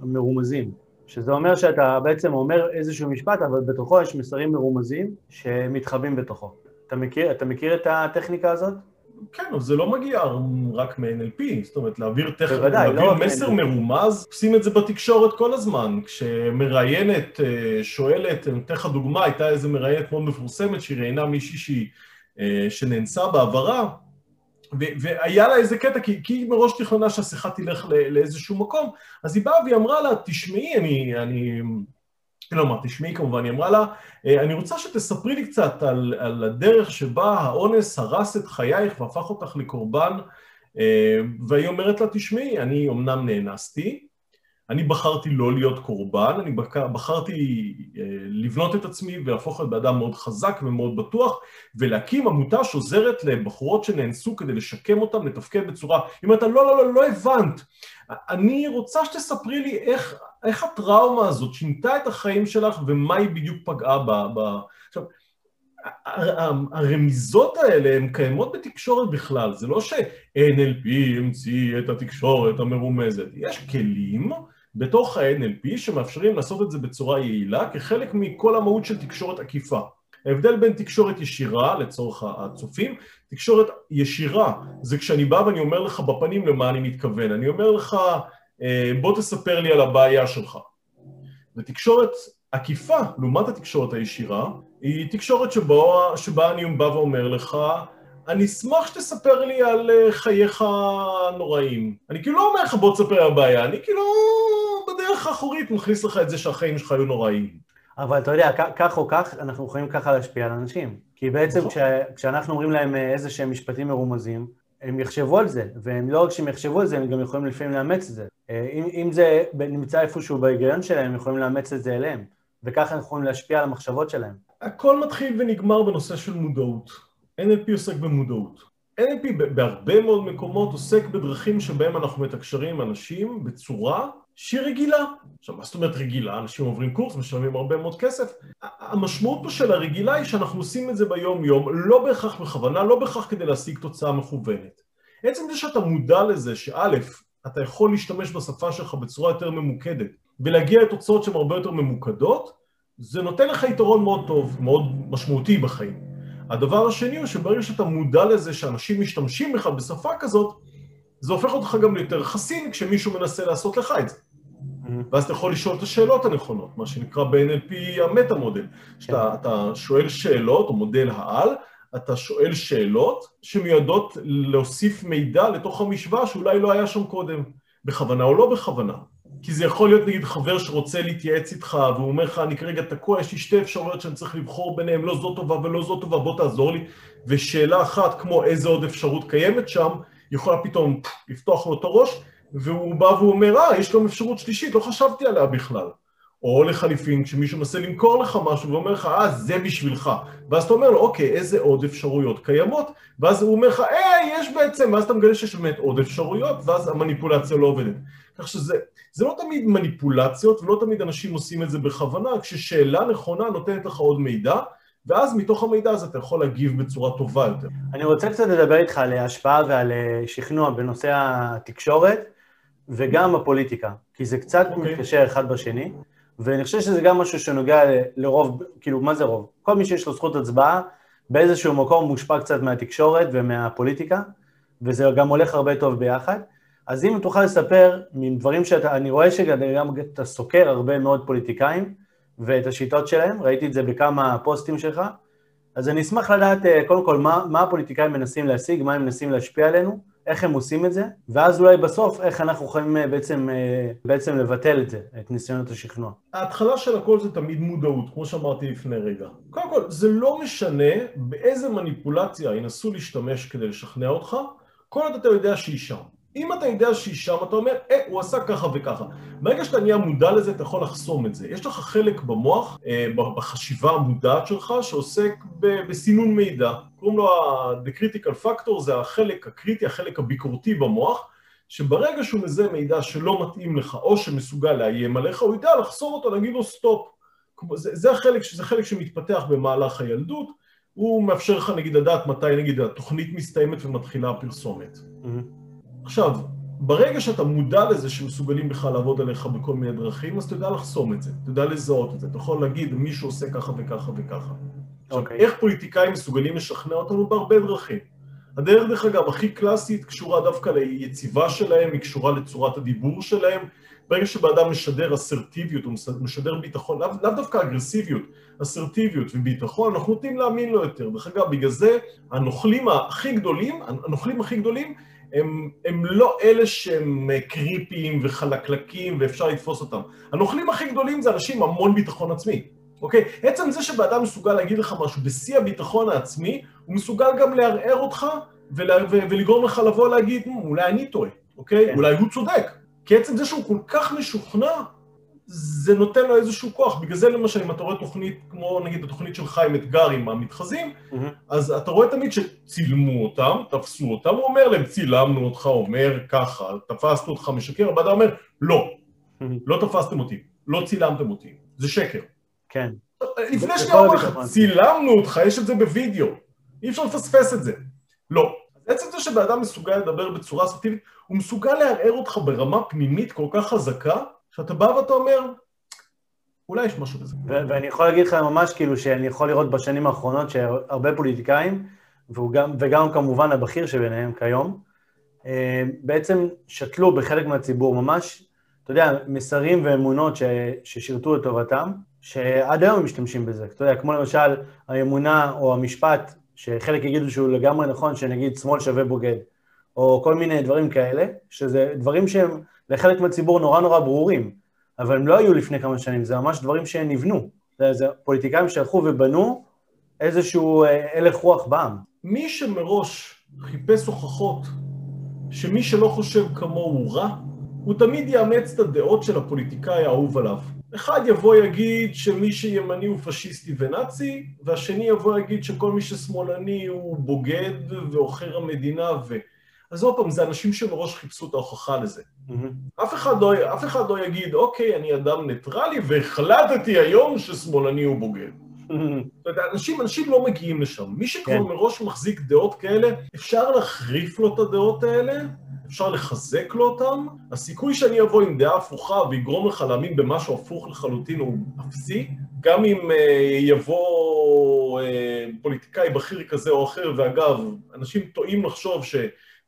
מרומזים, שזה אומר שאתה בעצם אומר איזשהו משפט, אבל בתוכו יש מסרים מרומזים שמתחבאים בתוכו. אתה מכיר, אתה מכיר את הטכניקה הזאת? כן, אבל זה לא מגיע רק מ-NLP, זאת אומרת, להעביר טכניקה, להעביר לא מסר מרומז, עושים את זה בתקשורת כל הזמן. כשמראיינת אה, שואלת, אני אתן לך דוגמה, הייתה איזה מראיינת מאוד מפורסמת שהיא ראיינה מישהי שהיא, אה, שנאנסה בעברה, והיה לה איזה קטע, כי, כי היא מראש תכננה שהשיחה תלך לאיזשהו מקום, אז היא באה והיא אמרה לה, תשמעי, אני, אני כלומר, תשמעי כמובן, היא אמרה לה, אה, אני רוצה שתספרי לי קצת על, על הדרך שבה האונס הרס את חייך והפך אותך לקורבן, אה, והיא אומרת לה, תשמעי, אני אמנם נאנסתי, אני בחרתי לא להיות קורבן, אני בחרתי אה, לבנות את עצמי ולהפוך להיות באדם מאוד חזק ומאוד בטוח, ולהקים עמותה שעוזרת לבחורות שנאנסו כדי לשקם אותן, לתפקד בצורה... היא אומרת, לא, לא, לא, לא הבנת. אני רוצה שתספרי לי איך, איך הטראומה הזאת שינתה את החיים שלך ומה היא בדיוק פגעה ב... ב... הרמיזות האלה הן קיימות בתקשורת בכלל, זה לא ש-NLP המציא את התקשורת המרומזת, יש כלים בתוך ה-NLP שמאפשרים לעשות את זה בצורה יעילה כחלק מכל המהות של תקשורת עקיפה. ההבדל בין תקשורת ישירה, לצורך הצופים, תקשורת ישירה זה כשאני בא ואני אומר לך בפנים למה אני מתכוון. אני אומר לך, אה, בוא תספר לי על הבעיה שלך. ותקשורת עקיפה, לעומת התקשורת הישירה, היא תקשורת שבו, שבה אני בא ואומר לך, אני אשמח שתספר לי על אה, חייך הנוראים. אני כאילו לא אומר לך בוא תספר על הבעיה, אני כאילו בדרך האחורית מכניס לך את זה שהחיים שלך היו נוראים. אבל אתה יודע, כך או כך, אנחנו יכולים ככה להשפיע על אנשים. כי בעצם נכון. כש, כשאנחנו אומרים להם אה, איזה שהם משפטים מרומזים, הם יחשבו על זה, והם לא רק שהם יחשבו על זה, הם גם יכולים לפעמים לאמץ את זה. אה, אם, אם זה נמצא איפשהו בהיגיון שלהם, הם יכולים לאמץ את זה אליהם, וככה אנחנו יכולים להשפיע על המחשבות שלהם. הכל מתחיל ונגמר בנושא של מודעות. NLP עוסק במודעות. NLP בהרבה מאוד מקומות עוסק בדרכים שבהם אנחנו מתקשרים עם אנשים בצורה שהיא רגילה. עכשיו, מה זאת אומרת רגילה? אנשים עוברים קורס, משלמים הרבה מאוד כסף. המשמעות פה של הרגילה היא שאנחנו עושים את זה ביום-יום, לא בהכרח בכוונה, לא בהכרח כדי להשיג תוצאה מכוונת. עצם זה שאתה מודע לזה שא', אתה יכול להשתמש בשפה שלך בצורה יותר ממוקדת ולהגיע לתוצאות שהן הרבה יותר ממוקדות, זה נותן לך יתרון מאוד טוב, מאוד משמעותי בחיים. הדבר השני הוא שברגע שאתה מודע לזה שאנשים משתמשים בכלל בשפה כזאת, זה הופך אותך גם ליותר חסין כשמישהו מנסה לעשות לך את זה. Mm-hmm. ואז אתה יכול לשאול את השאלות הנכונות, מה שנקרא ב-NLP המטה מודל. שאתה כן. שואל שאלות, או מודל העל, אתה שואל שאלות שמיועדות להוסיף מידע לתוך המשוואה שאולי לא היה שם קודם, בכוונה או לא בכוונה. כי זה יכול להיות נגיד חבר שרוצה להתייעץ איתך והוא אומר לך אני כרגע תקוע, יש לי שתי אפשרויות שאני צריך לבחור ביניהם, לא זו טובה ולא זו טובה, בוא תעזור לי ושאלה אחת כמו איזה עוד אפשרות קיימת שם יכולה פתאום לפתוח לו את הראש והוא בא והוא אומר אה יש גם אפשרות שלישית, לא חשבתי עליה בכלל או לחליפין, כשמישהו מנסה למכור לך משהו ואומר לך, אה, זה בשבילך. ואז אתה אומר לו, אוקיי, איזה עוד אפשרויות קיימות? ואז הוא אומר לך, אה, יש בעצם, ואז אתה מגלה שיש באמת עוד אפשרויות, ואז המניפולציה לא עובדת. כך שזה זה לא תמיד מניפולציות, ולא תמיד אנשים עושים את זה בכוונה, כששאלה נכונה נותנת לך עוד מידע, ואז מתוך המידע הזה אתה יכול להגיב בצורה טובה יותר. אני רוצה קצת לדבר איתך על השפעה ועל אה, שכנוע בנושא התקשורת, וגם הפוליטיקה, כי זה קצת okay. אוקיי. מתקשר אחד בשני. ואני חושב שזה גם משהו שנוגע לרוב, כאילו, מה זה רוב? כל מי שיש לו זכות הצבעה, באיזשהו מקום מושפע קצת מהתקשורת ומהפוליטיקה, וזה גם הולך הרבה טוב ביחד. אז אם תוכל לספר מדברים שאתה, אני רואה שגם אתה סוקר הרבה מאוד פוליטיקאים ואת השיטות שלהם, ראיתי את זה בכמה פוסטים שלך, אז אני אשמח לדעת אה, קודם כל מה, מה הפוליטיקאים מנסים להשיג, מה הם מנסים להשפיע עלינו, איך הם עושים את זה, ואז אולי בסוף איך אנחנו יכולים אה, בעצם, אה, בעצם לבטל את זה, את ניסיונות השכנוע. ההתחלה של הכל זה תמיד מודעות, כמו שאמרתי לפני רגע. קודם כל, זה לא משנה באיזה מניפולציה ינסו להשתמש כדי לשכנע אותך, כל עוד אתה יודע שהיא שם. אם אתה יודע שהיא שם, אתה אומר, אה, הוא עשה ככה וככה. ברגע שאתה נהיה מודע לזה, אתה יכול לחסום את זה. יש לך חלק במוח, אה, בחשיבה המודעת שלך, שעוסק בסינון מידע. קוראים לו ה-the critical factor, זה החלק הקריטי, החלק הביקורתי במוח, שברגע שהוא מזהה מידע שלא מתאים לך, או שמסוגל לאיים עליך, הוא יודע לחסום אותו, להגיד לו סטופ. זה, זה, החלק, זה חלק שמתפתח במהלך הילדות, הוא מאפשר לך נגיד לדעת מתי נגיד התוכנית מסתיימת ומתחילה הפרסומת. Mm-hmm. עכשיו, ברגע שאתה מודע לזה שמסוגלים בכלל לעבוד עליך בכל מיני דרכים, אז אתה יודע לחסום את זה, אתה יודע לזהות את זה, אתה יכול להגיד מישהו עושה ככה וככה וככה. Okay. עכשיו, אוקיי. איך פוליטיקאים מסוגלים לשכנע אותנו? בהרבה דרכים. הדרך, דרך אגב, הכי קלאסית קשורה דווקא ליציבה שלהם, היא קשורה לצורת הדיבור שלהם. ברגע שבאדם משדר אסרטיביות, הוא משדר ביטחון, לאו, לאו דווקא אגרסיביות, אסרטיביות וביטחון, אנחנו נוטים להאמין לו יותר. דרך אגב, בגלל זה הנוכלים הכי גדולים, הנוכלים הכי גדולים הם, הם לא אלה שהם קריפיים וחלקלקים ואפשר לתפוס אותם. הנוכלים הכי גדולים זה אנשים עם המון ביטחון עצמי, אוקיי? עצם זה שבאדם מסוגל להגיד לך משהו בשיא הביטחון העצמי, הוא מסוגל גם לערער אותך ולה, ו, ולגרום לך לבוא להגיד, אולי אני טועה, אוקיי? כן. אולי הוא צודק. כי עצם זה שהוא כל כך משוכנע, זה נותן לו איזשהו כוח. בגלל זה למשל, אם אתה רואה תוכנית כמו נגיד התוכנית של חיים אתגר עם המתחזים, mm-hmm. אז אתה רואה תמיד שצילמו אותם, תפסו אותם, הוא אומר להם, צילמנו אותך, אומר ככה, תפסנו אותך משקר, הבן אומר, לא, mm-hmm. לא תפסתם אותי, לא צילמתם אותי, זה שקר. כן. לפני שנייה אומר לך, צילמנו אותך, יש את זה בווידאו, אי אפשר לפספס את זה. לא. עצם זה שבן אדם מסוגל לדבר בצורה אסרטיבית, הוא מסוגל לערער אותך ברמה פנימית כל כך חזקה, שאתה בא ואתה אומר, אולי יש משהו בזה. ואני יכול להגיד לך ממש כאילו שאני יכול לראות בשנים האחרונות שהרבה פוליטיקאים, גם, וגם כמובן הבכיר שביניהם כיום, אה, בעצם שתלו בחלק מהציבור ממש, אתה יודע, מסרים ואמונות ש, ששירתו לטובתם, שעד היום משתמשים בזה. אתה יודע, כמו למשל האמונה או המשפט, שחלק יגידו שהוא לגמרי נכון, שנגיד שמאל שווה בוגד, או כל מיני דברים כאלה, שזה דברים שהם לחלק מהציבור נורא נורא ברורים, אבל הם לא היו לפני כמה שנים, זה ממש דברים שנבנו. זה, פוליטיקאים שהלכו ובנו איזשהו אה, הלך רוח בעם. מי שמראש חיפש הוכחות שמי שלא חושב כמוהו רע, הוא תמיד יאמץ את הדעות של הפוליטיקאי האהוב עליו. אחד יבוא יגיד שמי שימני הוא פשיסטי ונאצי, והשני יבוא יגיד שכל מי ששמאלני הוא בוגד ועוכר המדינה ו... אז עוד פעם, זה אנשים שמראש חיפשו את ההוכחה לזה. Mm-hmm. אף, אחד לא, אף אחד לא יגיד, אוקיי, אני אדם ניטרלי והחלטתי היום ששמאלני הוא בוגד. Mm-hmm. אנשים, אנשים לא מגיעים לשם. מי שכבר כן. מראש מחזיק דעות כאלה, אפשר להחריף לו את הדעות האלה, אפשר לחזק לו אותם. הסיכוי שאני אבוא עם דעה הפוכה ויגרום לך להאמין במשהו הפוך לחלוטין הוא אפסי. גם אם uh, יבוא uh, פוליטיקאי בכיר כזה או אחר, ואגב, אנשים טועים לחשוב ש...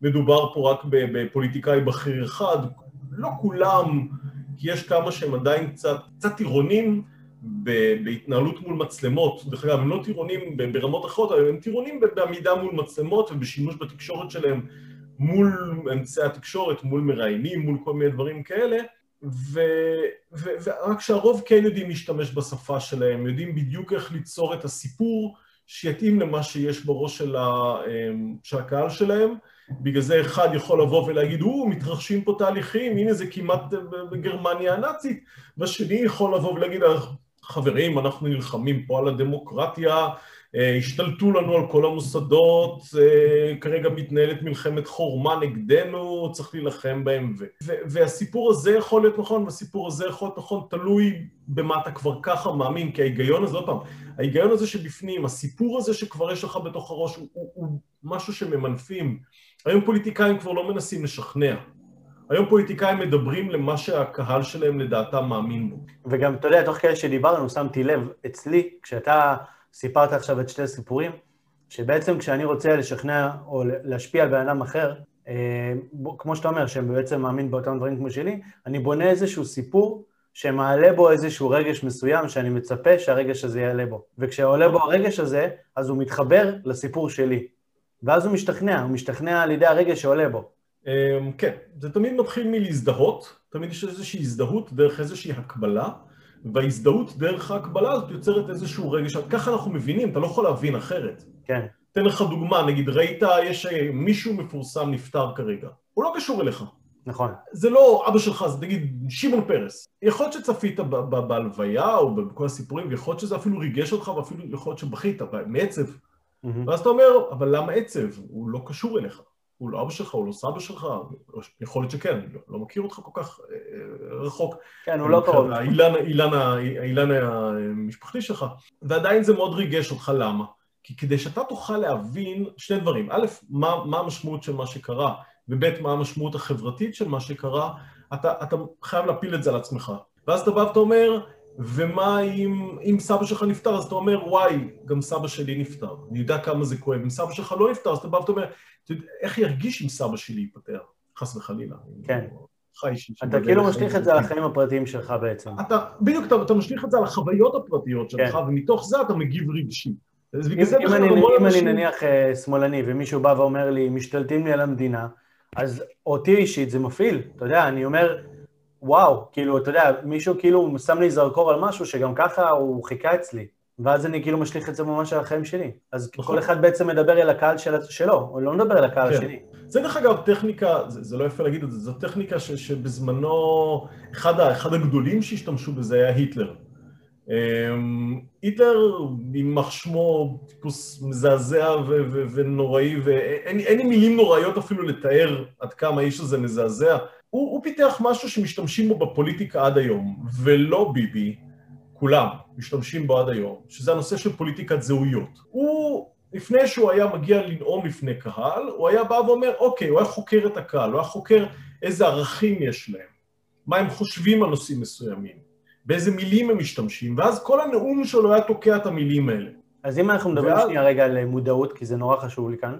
מדובר פה רק בפוליטיקאי בכיר אחד, לא כולם, כי יש כמה שהם עדיין קצת, קצת טירונים בהתנהלות מול מצלמות, דרך אגב, הם לא טירונים ברמות אחרות, הם טירונים בעמידה מול מצלמות ובשימוש בתקשורת שלהם מול אמצעי התקשורת, מול מראיינים, מול כל מיני דברים כאלה, ו, ו, ורק שהרוב כן יודעים להשתמש בשפה שלהם, יודעים בדיוק איך ליצור את הסיפור שיתאים למה שיש בראש של, ה, של הקהל שלהם, בגלל זה אחד יכול לבוא ולהגיד, או, מתרחשים פה תהליכים, הנה זה כמעט בגרמניה הנאצית, והשני יכול לבוא ולהגיד, חברים, אנחנו נלחמים פה על הדמוקרטיה, אה, השתלטו לנו על כל המוסדות, אה, כרגע מתנהלת מלחמת חורמה נגדנו, צריך להילחם בהם. ו- והסיפור הזה יכול להיות נכון, והסיפור הזה יכול להיות נכון, תלוי במה אתה כבר ככה מאמין, כי ההיגיון הזה, עוד פעם, ההיגיון הזה שבפנים, הסיפור הזה שכבר יש לך בתוך הראש, הוא, הוא, הוא משהו שממנפים. היום פוליטיקאים כבר לא מנסים לשכנע. היום פוליטיקאים מדברים למה שהקהל שלהם לדעתם מאמין בו. וגם, אתה יודע, תוך כדי שדיברנו, שמתי לב, אצלי, כשאתה סיפרת עכשיו את שתי הסיפורים, שבעצם כשאני רוצה לשכנע או להשפיע על בן אדם אחר, אה, כמו שאתה אומר, שבעצם מאמין באותם דברים כמו שלי, אני בונה איזשהו סיפור שמעלה בו איזשהו רגש מסוים שאני מצפה שהרגש הזה יעלה בו. וכשעולה בו הרגש הזה, אז הוא מתחבר לסיפור שלי. ואז הוא משתכנע, הוא משתכנע על ידי הרגש שעולה בו. אמ, כן, זה תמיד מתחיל מלהזדהות, תמיד יש איזושהי הזדהות דרך איזושהי הקבלה, וההזדהות דרך ההקבלה הזאת יוצרת איזשהו רגש, ככה אנחנו מבינים, אתה לא יכול להבין אחרת. כן. אתן לך דוגמה, נגיד ראית, יש אה, מישהו מפורסם נפטר כרגע, הוא לא קשור אליך. נכון. זה לא אבא שלך, זה נגיד שמעון פרס. יכול להיות שצפית בהלוויה או בכל הסיפורים, ויכול להיות שזה אפילו ריגש אותך, ואפילו יכול להיות שבכית, מעצב. Mm-hmm. ואז אתה אומר, אבל למה עצב? הוא לא קשור אליך. הוא לא אבא שלך, הוא לא סבא שלך, יכול להיות שכן, אני לא, לא מכיר אותך כל כך אה, רחוק. כן, הוא לא קרוב. האילן המשפחתי שלך, ועדיין זה מאוד ריגש אותך, למה? כי כדי שאתה תוכל להבין שני דברים, א', מה, מה המשמעות של מה שקרה, וב', מה המשמעות החברתית של מה שקרה, אתה, אתה חייב להפיל את זה על עצמך. ואז אתה בא ואתה אומר, ומה אם, אם סבא שלך נפטר, אז אתה אומר, וואי, גם סבא שלי נפטר. אני יודע כמה זה כואב. אם סבא שלך לא נפטר, אז אתה בא ואתה אומר, איך ירגיש אם סבא שלי ייפטר? חס וחלילה. כן. חי אתה כאילו משליך את זה על החיים הפרטיים שלך בעצם. אתה, בדיוק, אתה, אתה משליך את זה על החוויות הפרטיות שלך, כן. ומתוך זה אתה מגיב רגשי. אם, אם אני, אם אני נניח uh, שמאלני ומישהו בא ואומר לי, משתלטים לי על המדינה, אז אותי אישית זה מפעיל, אתה יודע, אני אומר, וואו, כאילו, אתה יודע, מישהו כאילו שם לי זרקור על משהו שגם ככה הוא חיכה אצלי, ואז אני כאילו משליך את זה ממש על החיים שלי. אז נכון. כל אחד בעצם מדבר אל הקהל של, שלו, הוא לא מדבר אל הקהל כן. השני. זה דרך אגב טכניקה, זה, זה לא יפה להגיד את זה, זו טכניקה ש, שבזמנו, אחד, ה, אחד הגדולים שהשתמשו בזה היה היטלר. אמ, היטלר, יימח שמו, טיפוס מזעזע ו- ו- ונוראי, ואין אין לי מילים נוראיות אפילו לתאר עד כמה האיש הזה מזעזע. הוא, הוא פיתח משהו שמשתמשים בו בפוליטיקה עד היום, ולא ביבי, כולם משתמשים בו עד היום, שזה הנושא של פוליטיקת זהויות. הוא, לפני שהוא היה מגיע לנאום לפני קהל, הוא היה בא ואומר, אוקיי, הוא היה חוקר את הקהל, הוא היה חוקר איזה ערכים יש להם, מה הם חושבים על נושאים מסוימים, באיזה מילים הם משתמשים, ואז כל הנאום שלו היה תוקע את המילים האלה. אז אם אנחנו מדברים ואז- שנייה רגע על מודעות, כי זה נורא חשוב לי כאן,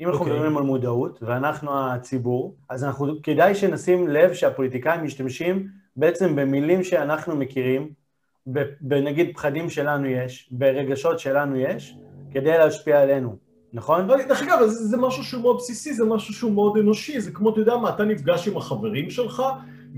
אם אנחנו אוקיי. מדברים על מודעות, ואנחנו הציבור, אז אנחנו, כדאי שנשים לב שהפוליטיקאים משתמשים בעצם במילים שאנחנו מכירים, בנגיד פחדים שלנו יש, ברגשות שלנו יש, כדי להשפיע עלינו, נכון? אבל דרך אגב, זה, זה משהו שהוא מאוד בסיסי, זה משהו שהוא מאוד אנושי, זה כמו, אתה יודע מה, אתה נפגש עם החברים שלך,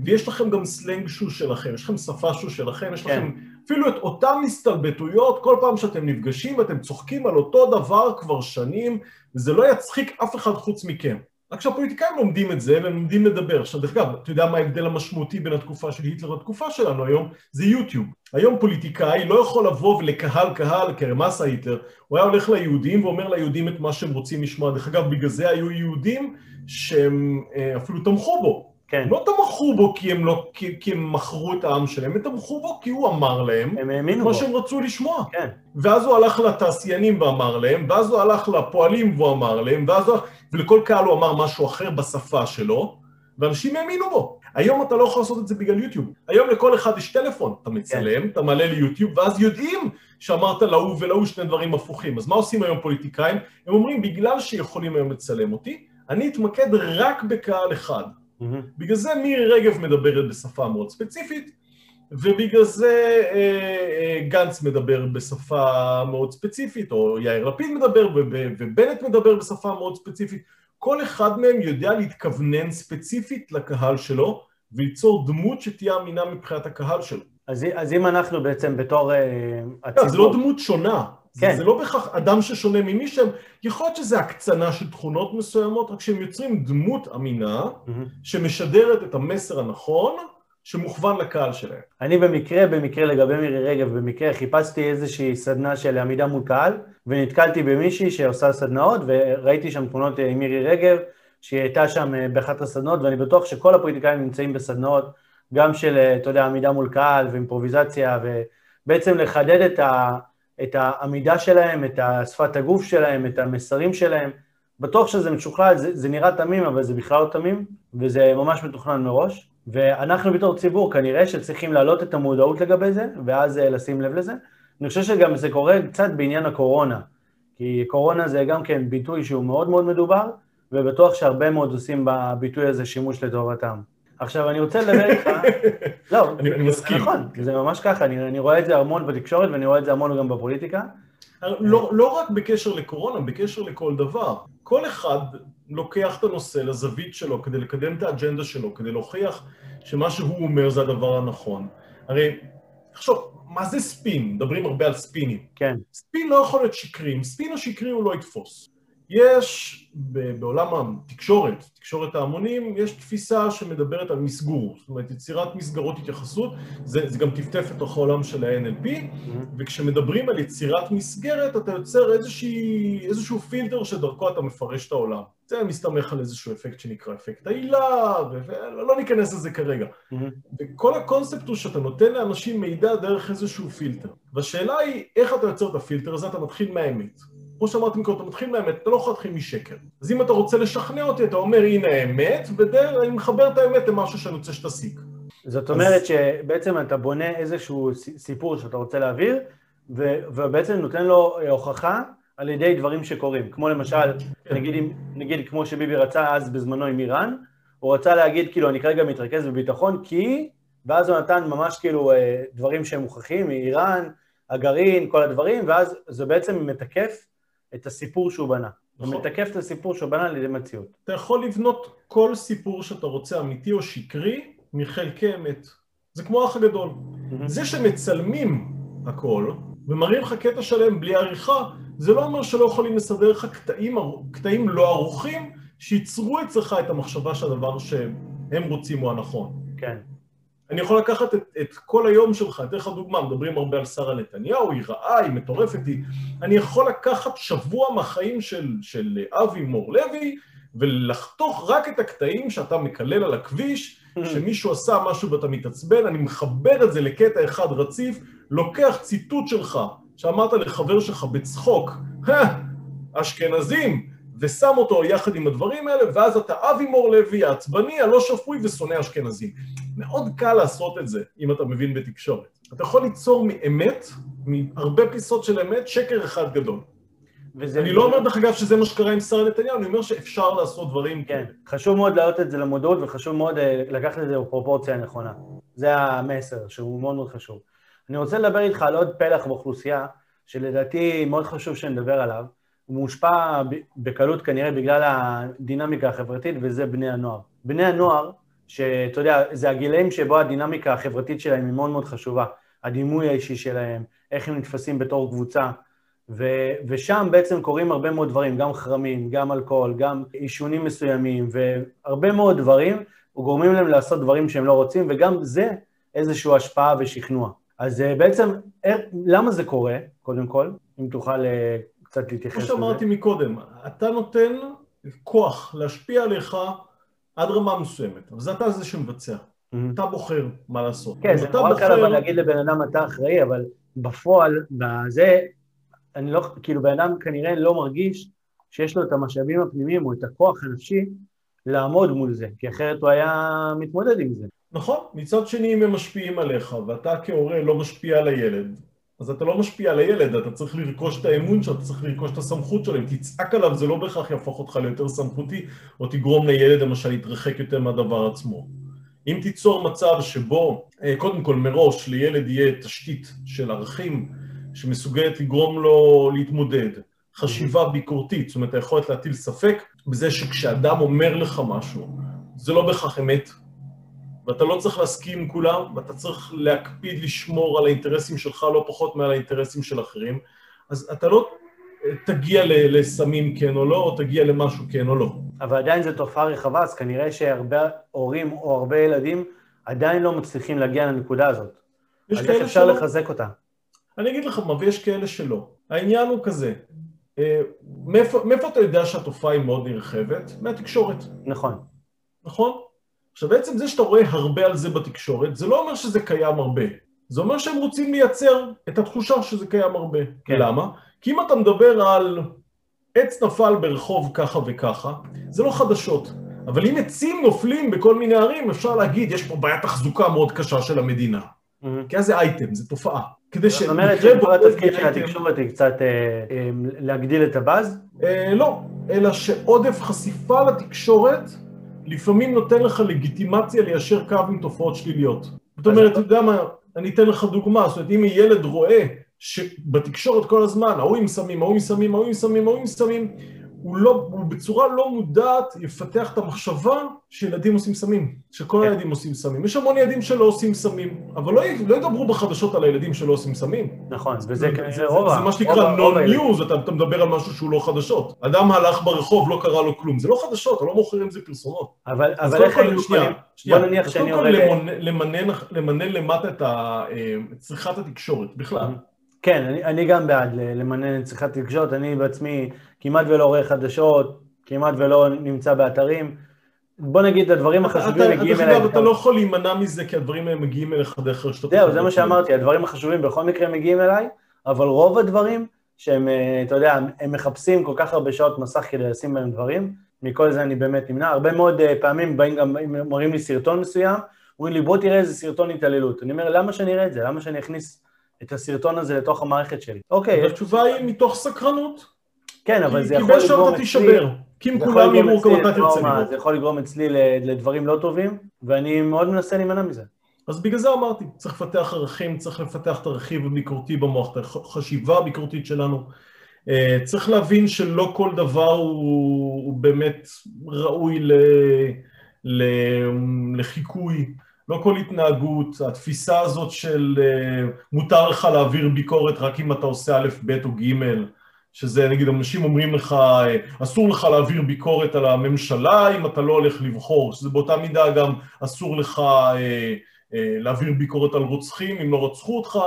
ויש לכם גם סלנג שהוא שלכם, יש לכם שפה שהוא שלכם, יש כן. לכם אפילו את אותן הסתלבטויות, כל פעם שאתם נפגשים ואתם צוחקים על אותו דבר כבר שנים, וזה לא יצחיק אף אחד חוץ מכם. רק שהפוליטיקאים לומדים את זה, והם לומדים לדבר. עכשיו, דרך אגב, אתה יודע מה ההבדל המשמעותי בין התקופה של היטלר לתקופה שלנו היום? זה יוטיוב. היום פוליטיקאי לא יכול לבוא ולקהל קהל, עשה היטלר? הוא היה הולך ליהודים ואומר ליהודים את מה שהם רוצים לשמוע. דרך אגב, בגלל זה היו יהודים שהם אה, אפילו תמכו בו. כן, לא תמכו בו כי הם, לא, כי, כי הם מכרו את העם שלהם, הם תמכו בו כי הוא אמר להם הם האמינו מה בו, שהם רצו לשמוע. כן, ואז הוא הלך לתעשיינים ואמר להם, ואז הוא הלך לפועלים והוא אמר להם, ואז הוא... ולכל קהל הוא אמר משהו אחר בשפה שלו, ואנשים האמינו בו. היום אתה לא יכול לעשות את זה בגלל יוטיוב. היום לכל אחד יש טלפון, אתה מצלם, אתה מעלה ליוטיוב, ואז יודעים שאמרת להוא ולהוא שני דברים הפוכים. אז מה עושים היום פוליטיקאים? הם אומרים, בגלל שיכולים היום לצלם אותי, אני אתמקד רק בקהל אחד. מהמם. בגלל זה מירי רגב מדברת בשפה מאוד ספציפית, ובגלל זה אה, אה, גנץ מדבר בשפה מאוד ספציפית, או יאיר לפיד מדבר, וב- ובנט מדבר בשפה מאוד ספציפית. כל אחד מהם יודע להתכוונן ספציפית לקהל שלו, וליצור דמות שתהיה אמינה מבחינת הקהל שלו. אז, אז אם אנחנו בעצם בתור אה, לא, זה לא הציבור, דמות שונה. כן. זה, זה לא בהכרח אדם ששונה ממי שהם, יכול להיות שזה הקצנה של תכונות מסוימות, רק שהם יוצרים דמות אמינה, מהמם. שמשדרת את המסר הנכון, שמוכוון לקהל שלהם. אני במקרה, במקרה לגבי מירי רגב, במקרה חיפשתי איזושהי סדנה של עמידה מול קהל, ונתקלתי במישהי שעושה סדנאות, וראיתי שם תמונות אה, עם מירי רגב, שהיא הייתה שם אה, באחת הסדנאות, ואני בטוח שכל הפוליטיקאים נמצאים בסדנאות, גם של, אה, אתה יודע, עמידה מול קהל ואימפרוביזציה, ובעצם לחדד את, ה, את העמידה שלהם, את שפת הגוף שלהם, את המסרים שלהם. בטוח שזה משוכלל, זה, זה נראה תמים, אבל זה בכלל לא תמים, וזה ממש מתוכנן מראש. ואנחנו בתור ציבור כנראה שצריכים להעלות את המודעות לגבי זה, ואז אה, לשים לב לזה. אני חושב שגם זה קורה קצת בעניין הקורונה, כי קורונה זה גם כן ביטוי שהוא מאוד מאוד מדובר, ובטוח שהרבה מאוד עושים בביטוי הזה שימוש לטובתם. עכשיו, אני רוצה לדבר איתך, לא, אני- אני מסכים. נכון, זה ממש ככה, אני, אני רואה את זה המון בתקשורת ואני רואה את זה המון גם בפוליטיקה. לא, לא רק בקשר לקורונה, בקשר לכל דבר. כל אחד לוקח את הנושא לזווית שלו כדי לקדם את האג'נדה שלו, כדי להוכיח שמה שהוא אומר זה הדבר הנכון. הרי, תחשוב, מה זה ספין? מדברים הרבה על ספינים. כן, ספין לא יכול להיות שקרי, אם ספין השקרי הוא לא יתפוס. יש בעולם התקשורת, תקשורת ההמונים, יש תפיסה שמדברת על מסגור, זאת אומרת יצירת מסגרות התייחסות, זה, זה גם טפטף לתוך העולם של ה-NLP, וכשמדברים על יצירת מסגרת אתה יוצר איזושהי, איזשהו פילטר שדרכו אתה מפרש את העולם. זה מסתמך על איזשהו אפקט שנקרא אפקט העילה, ולא ניכנס לזה כרגע. וכל הקונספט הוא שאתה נותן לאנשים מידע דרך איזשהו פילטר. והשאלה היא, איך אתה יוצר את הפילטר הזה? אתה מתחיל מהאמת. כמו שאמרתי קודם, אתה מתחיל מהאמת, אתה לא יכול להתחיל משקר. אז אם אתה רוצה לשכנע אותי, אתה אומר, הנה האמת, ואני מחבר את האמת למשהו שאני רוצה שתסיק. זאת אז- אומרת שבעצם אתה בונה איזשהו סיפור שאתה רוצה להעביר, ו- ובעצם נותן לו אה, הוכחה על ידי דברים שקורים. כמו למשל, כן. נגיד, נגיד כמו שביבי רצה אז בזמנו עם איראן, הוא רצה להגיד כאילו אני כרגע מתרכז בביטחון כי, ואז הוא נתן ממש כאילו אה, דברים שהם מוכחים, מאיראן, הגרעין, כל הדברים, ואז זה בעצם מתקף את הסיפור שהוא בנה. נכון. ומתקף את הסיפור שהוא בנה לידי מציאות. אתה יכול לבנות כל סיפור שאתה רוצה, אמיתי או שקרי, מחלקי אמת. זה כמו האח הגדול. זה שמצלמים הכל, ומראים לך קטע שלם בלי עריכה, זה לא אומר שלא יכולים לסדר לך קטעים, קטעים לא ערוכים, שייצרו אצלך את המחשבה שהדבר שהם רוצים הוא הנכון. כן. אני יכול לקחת את, את כל היום שלך, אתן לך דוגמה, מדברים הרבה על שרה נתניהו, היא רעה, היא מטורפת, היא... אני יכול לקחת שבוע מהחיים של, של אבי מור לוי, ולחתוך רק את הקטעים שאתה מקלל על הכביש, שמישהו עשה משהו ואתה מתעצבן, אני מחבר את זה לקטע אחד רציף, לוקח ציטוט שלך, שאמרת לחבר שלך בצחוק, אשכנזים, ושם אותו יחד עם הדברים האלה, ואז אתה אבי מור לוי, העצבני, הלא שפוי ושונא אשכנזים. מאוד קל לעשות את זה, אם אתה מבין בתקשורת. אתה יכול ליצור מאמת, מהרבה פיסות של אמת, שקר אחד גדול. וזה אני לא אומר דרך אגב שזה מה שקרה עם שרה נתניהו, אני אומר שאפשר לעשות דברים כן, חשוב מאוד להעלות את זה למודעות וחשוב מאוד אה, לקחת את זה בפרופורציה הנכונה. זה המסר שהוא מאוד מאוד חשוב. אני רוצה לדבר איתך על עוד פלח באוכלוסייה, שלדעתי מאוד חשוב שנדבר עליו. הוא מושפע בקלות כנראה בגלל הדינמיקה החברתית, וזה בני הנוער. בני הנוער, שאתה יודע, זה הגילאים שבו הדינמיקה החברתית שלהם היא מאוד מאוד חשובה. הדימוי האישי שלהם, איך הם נתפסים בתור קבוצה, ו- ושם בעצם קורים הרבה מאוד דברים, גם חרמים, גם אלכוהול, גם עישונים מסוימים, והרבה מאוד דברים, גורמים להם לעשות דברים שהם לא רוצים, וגם זה איזושהי השפעה ושכנוע. אז אה, בעצם, אה, למה זה קורה, קודם כל, אם תוכל אה, קצת להתייחס לזה? כמו שאמרתי מקודם, אתה נותן כוח להשפיע עליך עד רמה מסוימת, אבל זה אתה זה שמבצע. Mm-hmm. אתה בוחר מה לעשות. כן, זה נורא קל אבל להגיד לבן אדם אתה אחראי, אבל בפועל, בזה, אני לא, כאילו בן אדם כנראה לא מרגיש שיש לו את המשאבים הפנימיים או את הכוח הנפשי לעמוד מול זה, כי אחרת הוא היה מתמודד עם זה. נכון, מצד שני אם הם משפיעים עליך ואתה כהורה לא משפיע על הילד, אז אתה לא משפיע על הילד, אתה צריך לרכוש את האמון שלו, אתה צריך לרכוש את הסמכות שלו, אם תצעק עליו זה לא בהכרח יהפוך אותך ליותר סמכותי, או תגרום לילד למשל להתרחק יותר מהדבר עצמו. אם תיצור מצב שבו, אה, קודם כל מראש לילד יהיה תשתית של ערכים שמסוגלת לגרום לו להתמודד, חשיבה ביקורתית, זאת אומרת היכולת להטיל ספק בזה שכשאדם אומר לך משהו, זה לא בהכרח אמת, ואתה לא צריך להסכים עם כולם, ואתה צריך להקפיד לשמור על האינטרסים שלך לא פחות מעל האינטרסים של אחרים, אז אתה לא תגיע לסמים כן או לא, או תגיע למשהו כן או לא. אבל עדיין זו תופעה רחבה, אז כנראה שהרבה הורים או הרבה ילדים עדיין לא מצליחים להגיע לנקודה הזאת. אז איך אפשר שלא? לחזק אותה? אני אגיד לך מה, ויש כאלה שלא. העניין הוא כזה, אה, מאיפה, מאיפה אתה יודע שהתופעה היא מאוד נרחבת? מהתקשורת. נכון. נכון? עכשיו בעצם זה שאתה רואה הרבה על זה בתקשורת, זה לא אומר שזה קיים הרבה. זה אומר שהם רוצים לייצר את התחושה שזה קיים הרבה. כן. למה? כי אם אתה מדבר על עץ נפל ברחוב ככה וככה, זה לא חדשות. אבל אם עצים נופלים בכל מיני ערים, אפשר להגיד, יש פה בעיית תחזוקה מאוד קשה של המדינה. Mm-hmm. כי אז זה אייטם, זה תופעה. כדי ש... זאת אומרת שכל התפקיד של התקשורת היא קצת אה, אה, להגדיל את הבאז? אה, לא, אלא שעודף חשיפה לתקשורת לפעמים נותן לך לגיטימציה ליישר קו עם תופעות שליליות. זאת אומרת, אתה יודע מה, אני אתן לך דוגמה, זאת אומרת, אם ילד רואה שבתקשורת כל הזמן, ההוא עם סמים, ההוא עם סמים, ההוא עם סמים, ההוא עם סמים, הוא, לא, הוא בצורה לא מודעת יפתח את המחשבה שילדים עושים סמים, שכל כן. הילדים עושים סמים. יש המון ילדים שלא עושים סמים, אבל לא, לא ידברו בחדשות על הילדים שלא עושים סמים. נכון, וזה זה, זה רוב זה, זה מה שנקרא נון-ניוז, אתה, אתה מדבר על משהו שהוא לא חדשות. אדם הלך ברחוב, לא קרה לו כלום. זה לא חדשות, אתה לא מוכר עם זה פרסומות. אבל, אבל איך היינו יכולים... בוא נניח שאני יורד... קודם כל למנן למטה את אה, צריכת התקשורת, בכלל. כן, אני, אני גם בעד למנן את צריכת תקשורת, אני בעצמי כמעט ולא רואה חדשות, כמעט ולא נמצא באתרים. בוא נגיד, הדברים החשובים מגיעים אליי. אתה לא יכול להימנע מזה, כי הדברים האלה מגיעים אליך דרך רשתות. זהו, זה מה שאמרתי, הדברים החשובים בכל מקרה מגיעים אליי, אבל רוב הדברים שהם, אה, אתה יודע, הם מחפשים כל כך הרבה שעות מסך כדי לשים בהם דברים, מכל זה אני באמת נמנע. הרבה מאוד אה, פעמים באים גם, מראים לי סרטון מסוים, אומרים לי, בוא תראה איזה סרטון התעללות. אני אומר, למה שאני אראה את זה? למה שאני אכניס את הסרטון הזה לתוך המערכת שלי. אוקיי. התשובה היא מתוך סקרנות. כן, אבל זה יכול לגרום אצלי... כי אם כולם יראו גם אתה תרצה לראות. זה יכול לגרום אצלי לדברים לא טובים, ואני מאוד מנסה להימנע מזה. אז בגלל זה אמרתי, צריך לפתח ערכים, צריך לפתח את הרכיב הביקורתי במוח, את החשיבה הביקורתית שלנו. אה, צריך להבין שלא כל דבר הוא, הוא באמת ראוי ל, ל, לחיקוי, לא כל התנהגות, התפיסה הזאת של אה, מותר לך להעביר ביקורת רק אם אתה עושה א', ב' או ג', שזה נגיד אנשים אומרים לך אסור לך להעביר ביקורת על הממשלה אם אתה לא הולך לבחור, שזה באותה מידה גם אסור לך אה, אה, להעביר ביקורת על רוצחים אם לא רצחו אותך,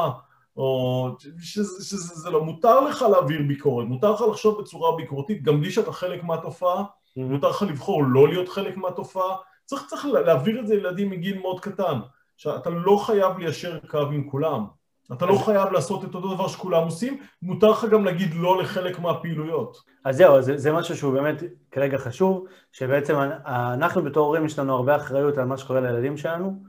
או שזה, שזה שזה לא, מותר לך להעביר ביקורת, מותר לך לחשוב בצורה ביקורתית גם בלי שאתה חלק מהתופעה, mm-hmm. מותר לך לבחור לא להיות חלק מהתופעה, צריך, צריך להעביר את זה לילדים מגיל מאוד קטן, שאתה לא חייב ליישר קו עם כולם, אתה לא חייב לעשות את אותו דבר שכולם עושים, מותר לך גם להגיד לא לחלק מהפעילויות. אז זהו, זה, זה משהו שהוא באמת כרגע חשוב, שבעצם אנחנו בתור הורים יש לנו הרבה אחריות על מה שקורה לילדים שלנו,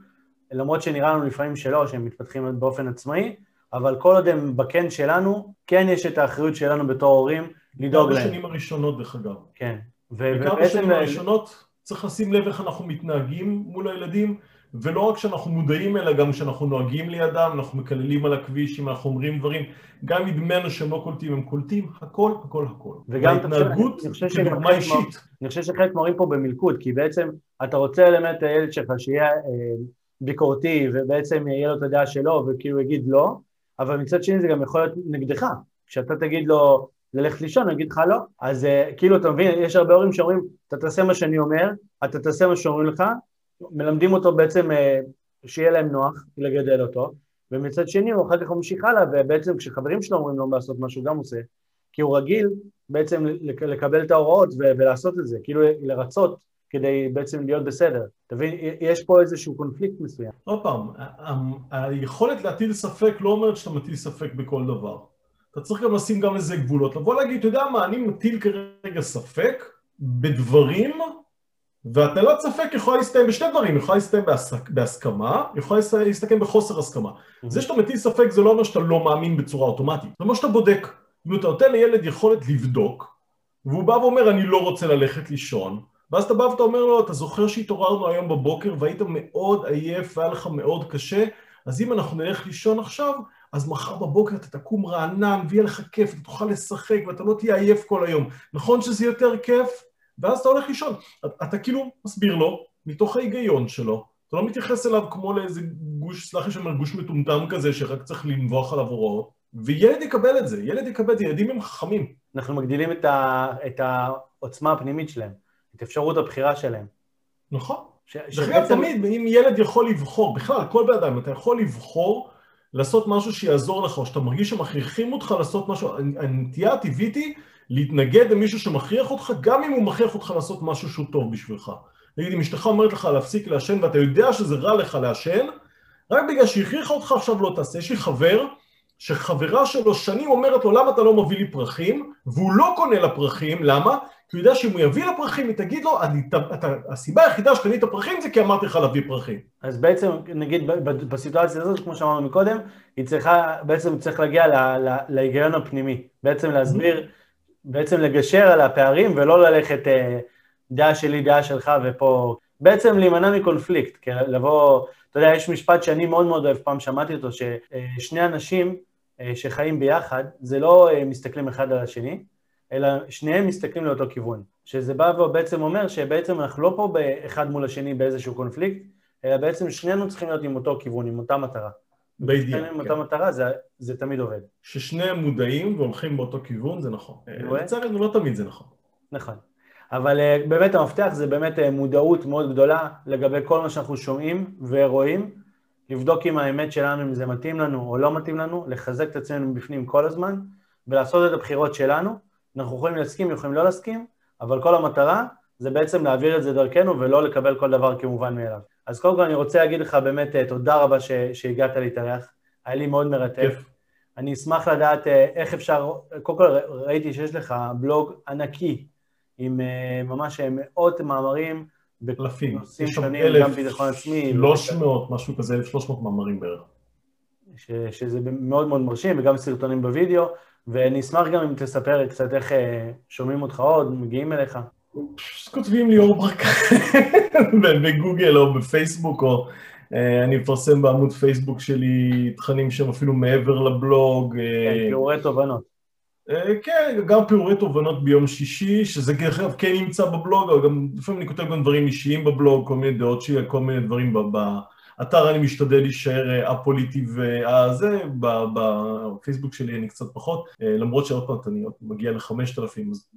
למרות שנראה לנו לפעמים שלא, שהם מתפתחים באופן עצמאי, אבל כל עוד הם בקן שלנו, כן יש את האחריות שלנו בתור הורים לדאוג להם. גם בשנים הראשונות דרך אגב. כן. ובעצם... בשנים הראשונות צריך לשים לב איך אנחנו מתנהגים מול הילדים, ולא רק שאנחנו מודעים אלא גם כשאנחנו נוהגים לידם, אנחנו מקללים על הכביש, אם אנחנו אומרים דברים, גם נדמה לנו שהם לא קולטים, הם קולטים הכל, הכל, הכל. וגם התנהגות כדוגמה אישית. אני חושב שחלק מראים פה במלכוד, כי בעצם אתה רוצה ללמד את הילד שלך שיהיה אה, ביקורתי, ובעצם יהיה לו את הדעה שלו, וכאילו יגיד לא, אבל מצד שני זה גם יכול להיות נגדך. כשאתה תגיד לו ללכת לישון, הוא יגיד לך לא. אז uh, כאילו, אתה מבין, יש הרבה הורים שאומרים, אתה תעשה מה שאני אומר, אתה תעשה מה שאומרים לך, מלמדים אותו בעצם uh, שיהיה להם נוח לגדל אותו, ומצד שני הוא אחר כך ממשיך הלאה, ובעצם כשחברים שלו אומרים לו לעשות מה שהוא גם עושה, כי הוא רגיל בעצם לקבל את ההוראות ולעשות את זה, כאילו לרצות כדי בעצם להיות בסדר. אתה מבין, יש פה איזשהו קונפליקט מסוים. עוד פעם, היכולת להטיל ספק לא אומרת שאתה מטיל ספק בכל דבר. אתה צריך גם לשים גם איזה גבולות. לבוא להגיד, אתה יודע מה, אני מטיל כרגע ספק בדברים, והטלת ספק יכולה להסתיים בשני דברים, יכולה להסתיים בהסק, בהסכמה, יכולה להסתכם בחוסר הסכמה. Mm-hmm. זה שאתה מטיל ספק זה לא אומר שאתה לא מאמין בצורה אוטומטית, זה אומר שאתה בודק. אם אתה נותן לילד יכולת לבדוק, והוא בא ואומר, אני לא רוצה ללכת לישון, ואז אתה בא ואתה אומר לו, אתה זוכר שהתעוררנו היום בבוקר והיית מאוד עייף והיה לך מאוד קשה, אז אם אנחנו נלך לישון עכשיו, אז מחר בבוקר אתה תקום רענן ויהיה לך כיף, אתה תוכל לשחק ואתה לא תהיה עייף כל היום. נכון שזה יותר כיף? ואז אתה הולך לישון. אתה, אתה כאילו מסביר לו, מתוך ההיגיון שלו, אתה לא מתייחס אליו כמו לאיזה גוש, סלח לי שאומר, גוש מטומטם כזה שרק צריך לנבוח עליו הוראות, וילד יקבל את זה, ילד יקבל את זה, ילדים הם חכמים. אנחנו מגדילים את, ה, את העוצמה הפנימית שלהם. את אפשרות הבחירה שלהם. נכון. דרך אגב, תמיד, אם ילד יכול לבחור, בכלל, כל בן אדם, אתה יכול לבחור לעשות משהו שיעזור לך, או שאתה מרגיש שמכריחים אותך לעשות משהו, הנטייה הטבעית היא להתנגד למישהו שמכריח אותך, גם אם הוא מכריח אותך לעשות משהו שהוא טוב בשבילך. נגיד, אם אשתך אומרת לך להפסיק לעשן ואתה יודע שזה רע לך לעשן, רק בגלל שהכריחה אותך עכשיו לא תעשה. יש לי חבר, שחברה שלו שנים אומרת לו למה אתה לא מביא לי פרחים, והוא לא קונה לה פרחים, למה? כי הוא יודע שאם הוא יביא לה פרחים, היא תגיד לו, אני, אתה, הסיבה היחידה שקנית פרחים זה כי אמרתי לך להביא פרחים. אז בעצם, נגיד, בסיטואציה הזאת, כמו שאמרנו קודם, היא צריכה, בעצם צריך להגיע להיגיון הפנימי. בעצם להסביר, בעצם לגשר על הפערים ולא ללכת אה, דעה שלי, דעה שלך, ופה... בעצם להימנע מקונפליקט, כי לבוא, אתה יודע, יש משפט שאני מאוד מאוד אוהב, פעם שמעתי אותו, ששני אנשים אה, שחיים ביחד, זה לא אה, מסתכלים אחד על השני, אלא שניהם מסתכלים לאותו כיוון. שזה בא ובעצם אומר שבעצם אנחנו לא פה אחד מול השני באיזשהו קונפליקט, אלא בעצם שנינו צריכים להיות עם אותו כיוון, עם אותה מטרה. בדיוק. שנינו עם אותה כן. מטרה, זה, זה תמיד עובד. ששניהם מודעים והולכים באותו כיוון, זה נכון. לצערנו לא תמיד זה נכון. נכון. אבל אה, באמת המפתח זה באמת מודעות מאוד גדולה לגבי כל מה שאנחנו שומעים ורואים, לבדוק אם האמת שלנו, אם זה מתאים לנו או לא מתאים לנו, לחזק את עצמנו בפנים כל הזמן, ולעשות את הבחירות שלנו. אנחנו יכולים להסכים, יכולים לא להסכים, אבל כל המטרה זה בעצם להעביר את זה דרכנו ולא לקבל כל דבר כמובן מאליו. אז קודם כל אני רוצה להגיד לך באמת אה, תודה רבה ש, שהגעת להתארח, היה לי מאוד מרתק. אני אשמח לדעת אה, איך אפשר, קודם כל ראיתי שיש לך בלוג ענקי עם אה, ממש מאות מאמרים אלפים, יש שם אלף, גם ביטחון עצמי. 300, משהו כזה, 1,300 מאמרים בערך. ש, שזה מאוד מאוד מרשים, וגם סרטונים בווידאו, ואני אשמח גם אם תספר קצת איך אה, שומעים אותך עוד, מגיעים אליך. כותבים לי אור ברקן בגוגל או בפייסבוק, או אה, אני מפרסם בעמוד פייסבוק שלי תכנים שהם אפילו מעבר לבלוג. כן, תיאורי תובנות. אה, כן, גם פירורי תובנות ביום שישי, שזה דרך כן נמצא בבלוג, אבל גם לפעמים אני כותב גם דברים אישיים בבלוג, כל מיני דעות שלי, כל מיני דברים באתר, אני משתדל להישאר א-פוליטי וזה, בפייסבוק שלי אני קצת פחות, למרות שעוד פעם אני מגיע לחמשת אלפים, אז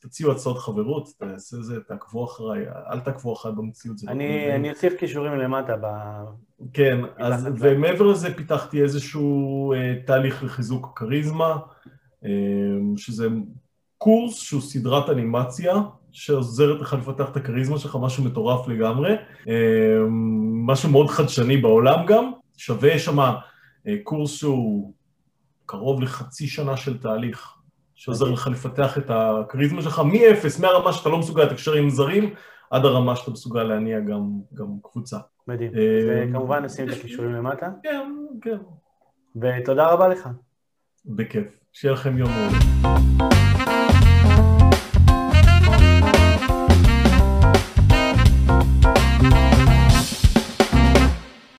תציעו הצעות חברות, תעשה זה, תעקבו אחריי, אל תעקבו אחריי במציאות. לא אני אוסיף קישורים למטה ב... כן, אז, ומעבר לזה פיתחתי איזשהו תהליך לחיזוק כריזמה, שזה קורס שהוא סדרת אנימציה, שעוזרת לך לפתח את הכריזמה שלך, משהו מטורף לגמרי, משהו מאוד חדשני בעולם גם, שווה שם קורס שהוא קרוב לחצי שנה של תהליך. שעוזר לך לפתח את הכריזמה שלך מאפס, מהרמה שאתה לא מסוגל לתקשר עם זרים, עד הרמה שאתה מסוגל להניע גם, גם קבוצה. מדהים. וכמובן נשים את הכישורים למטה. כן, כן. ותודה רבה לך. בכיף. שיהיה לכם יום מאוד.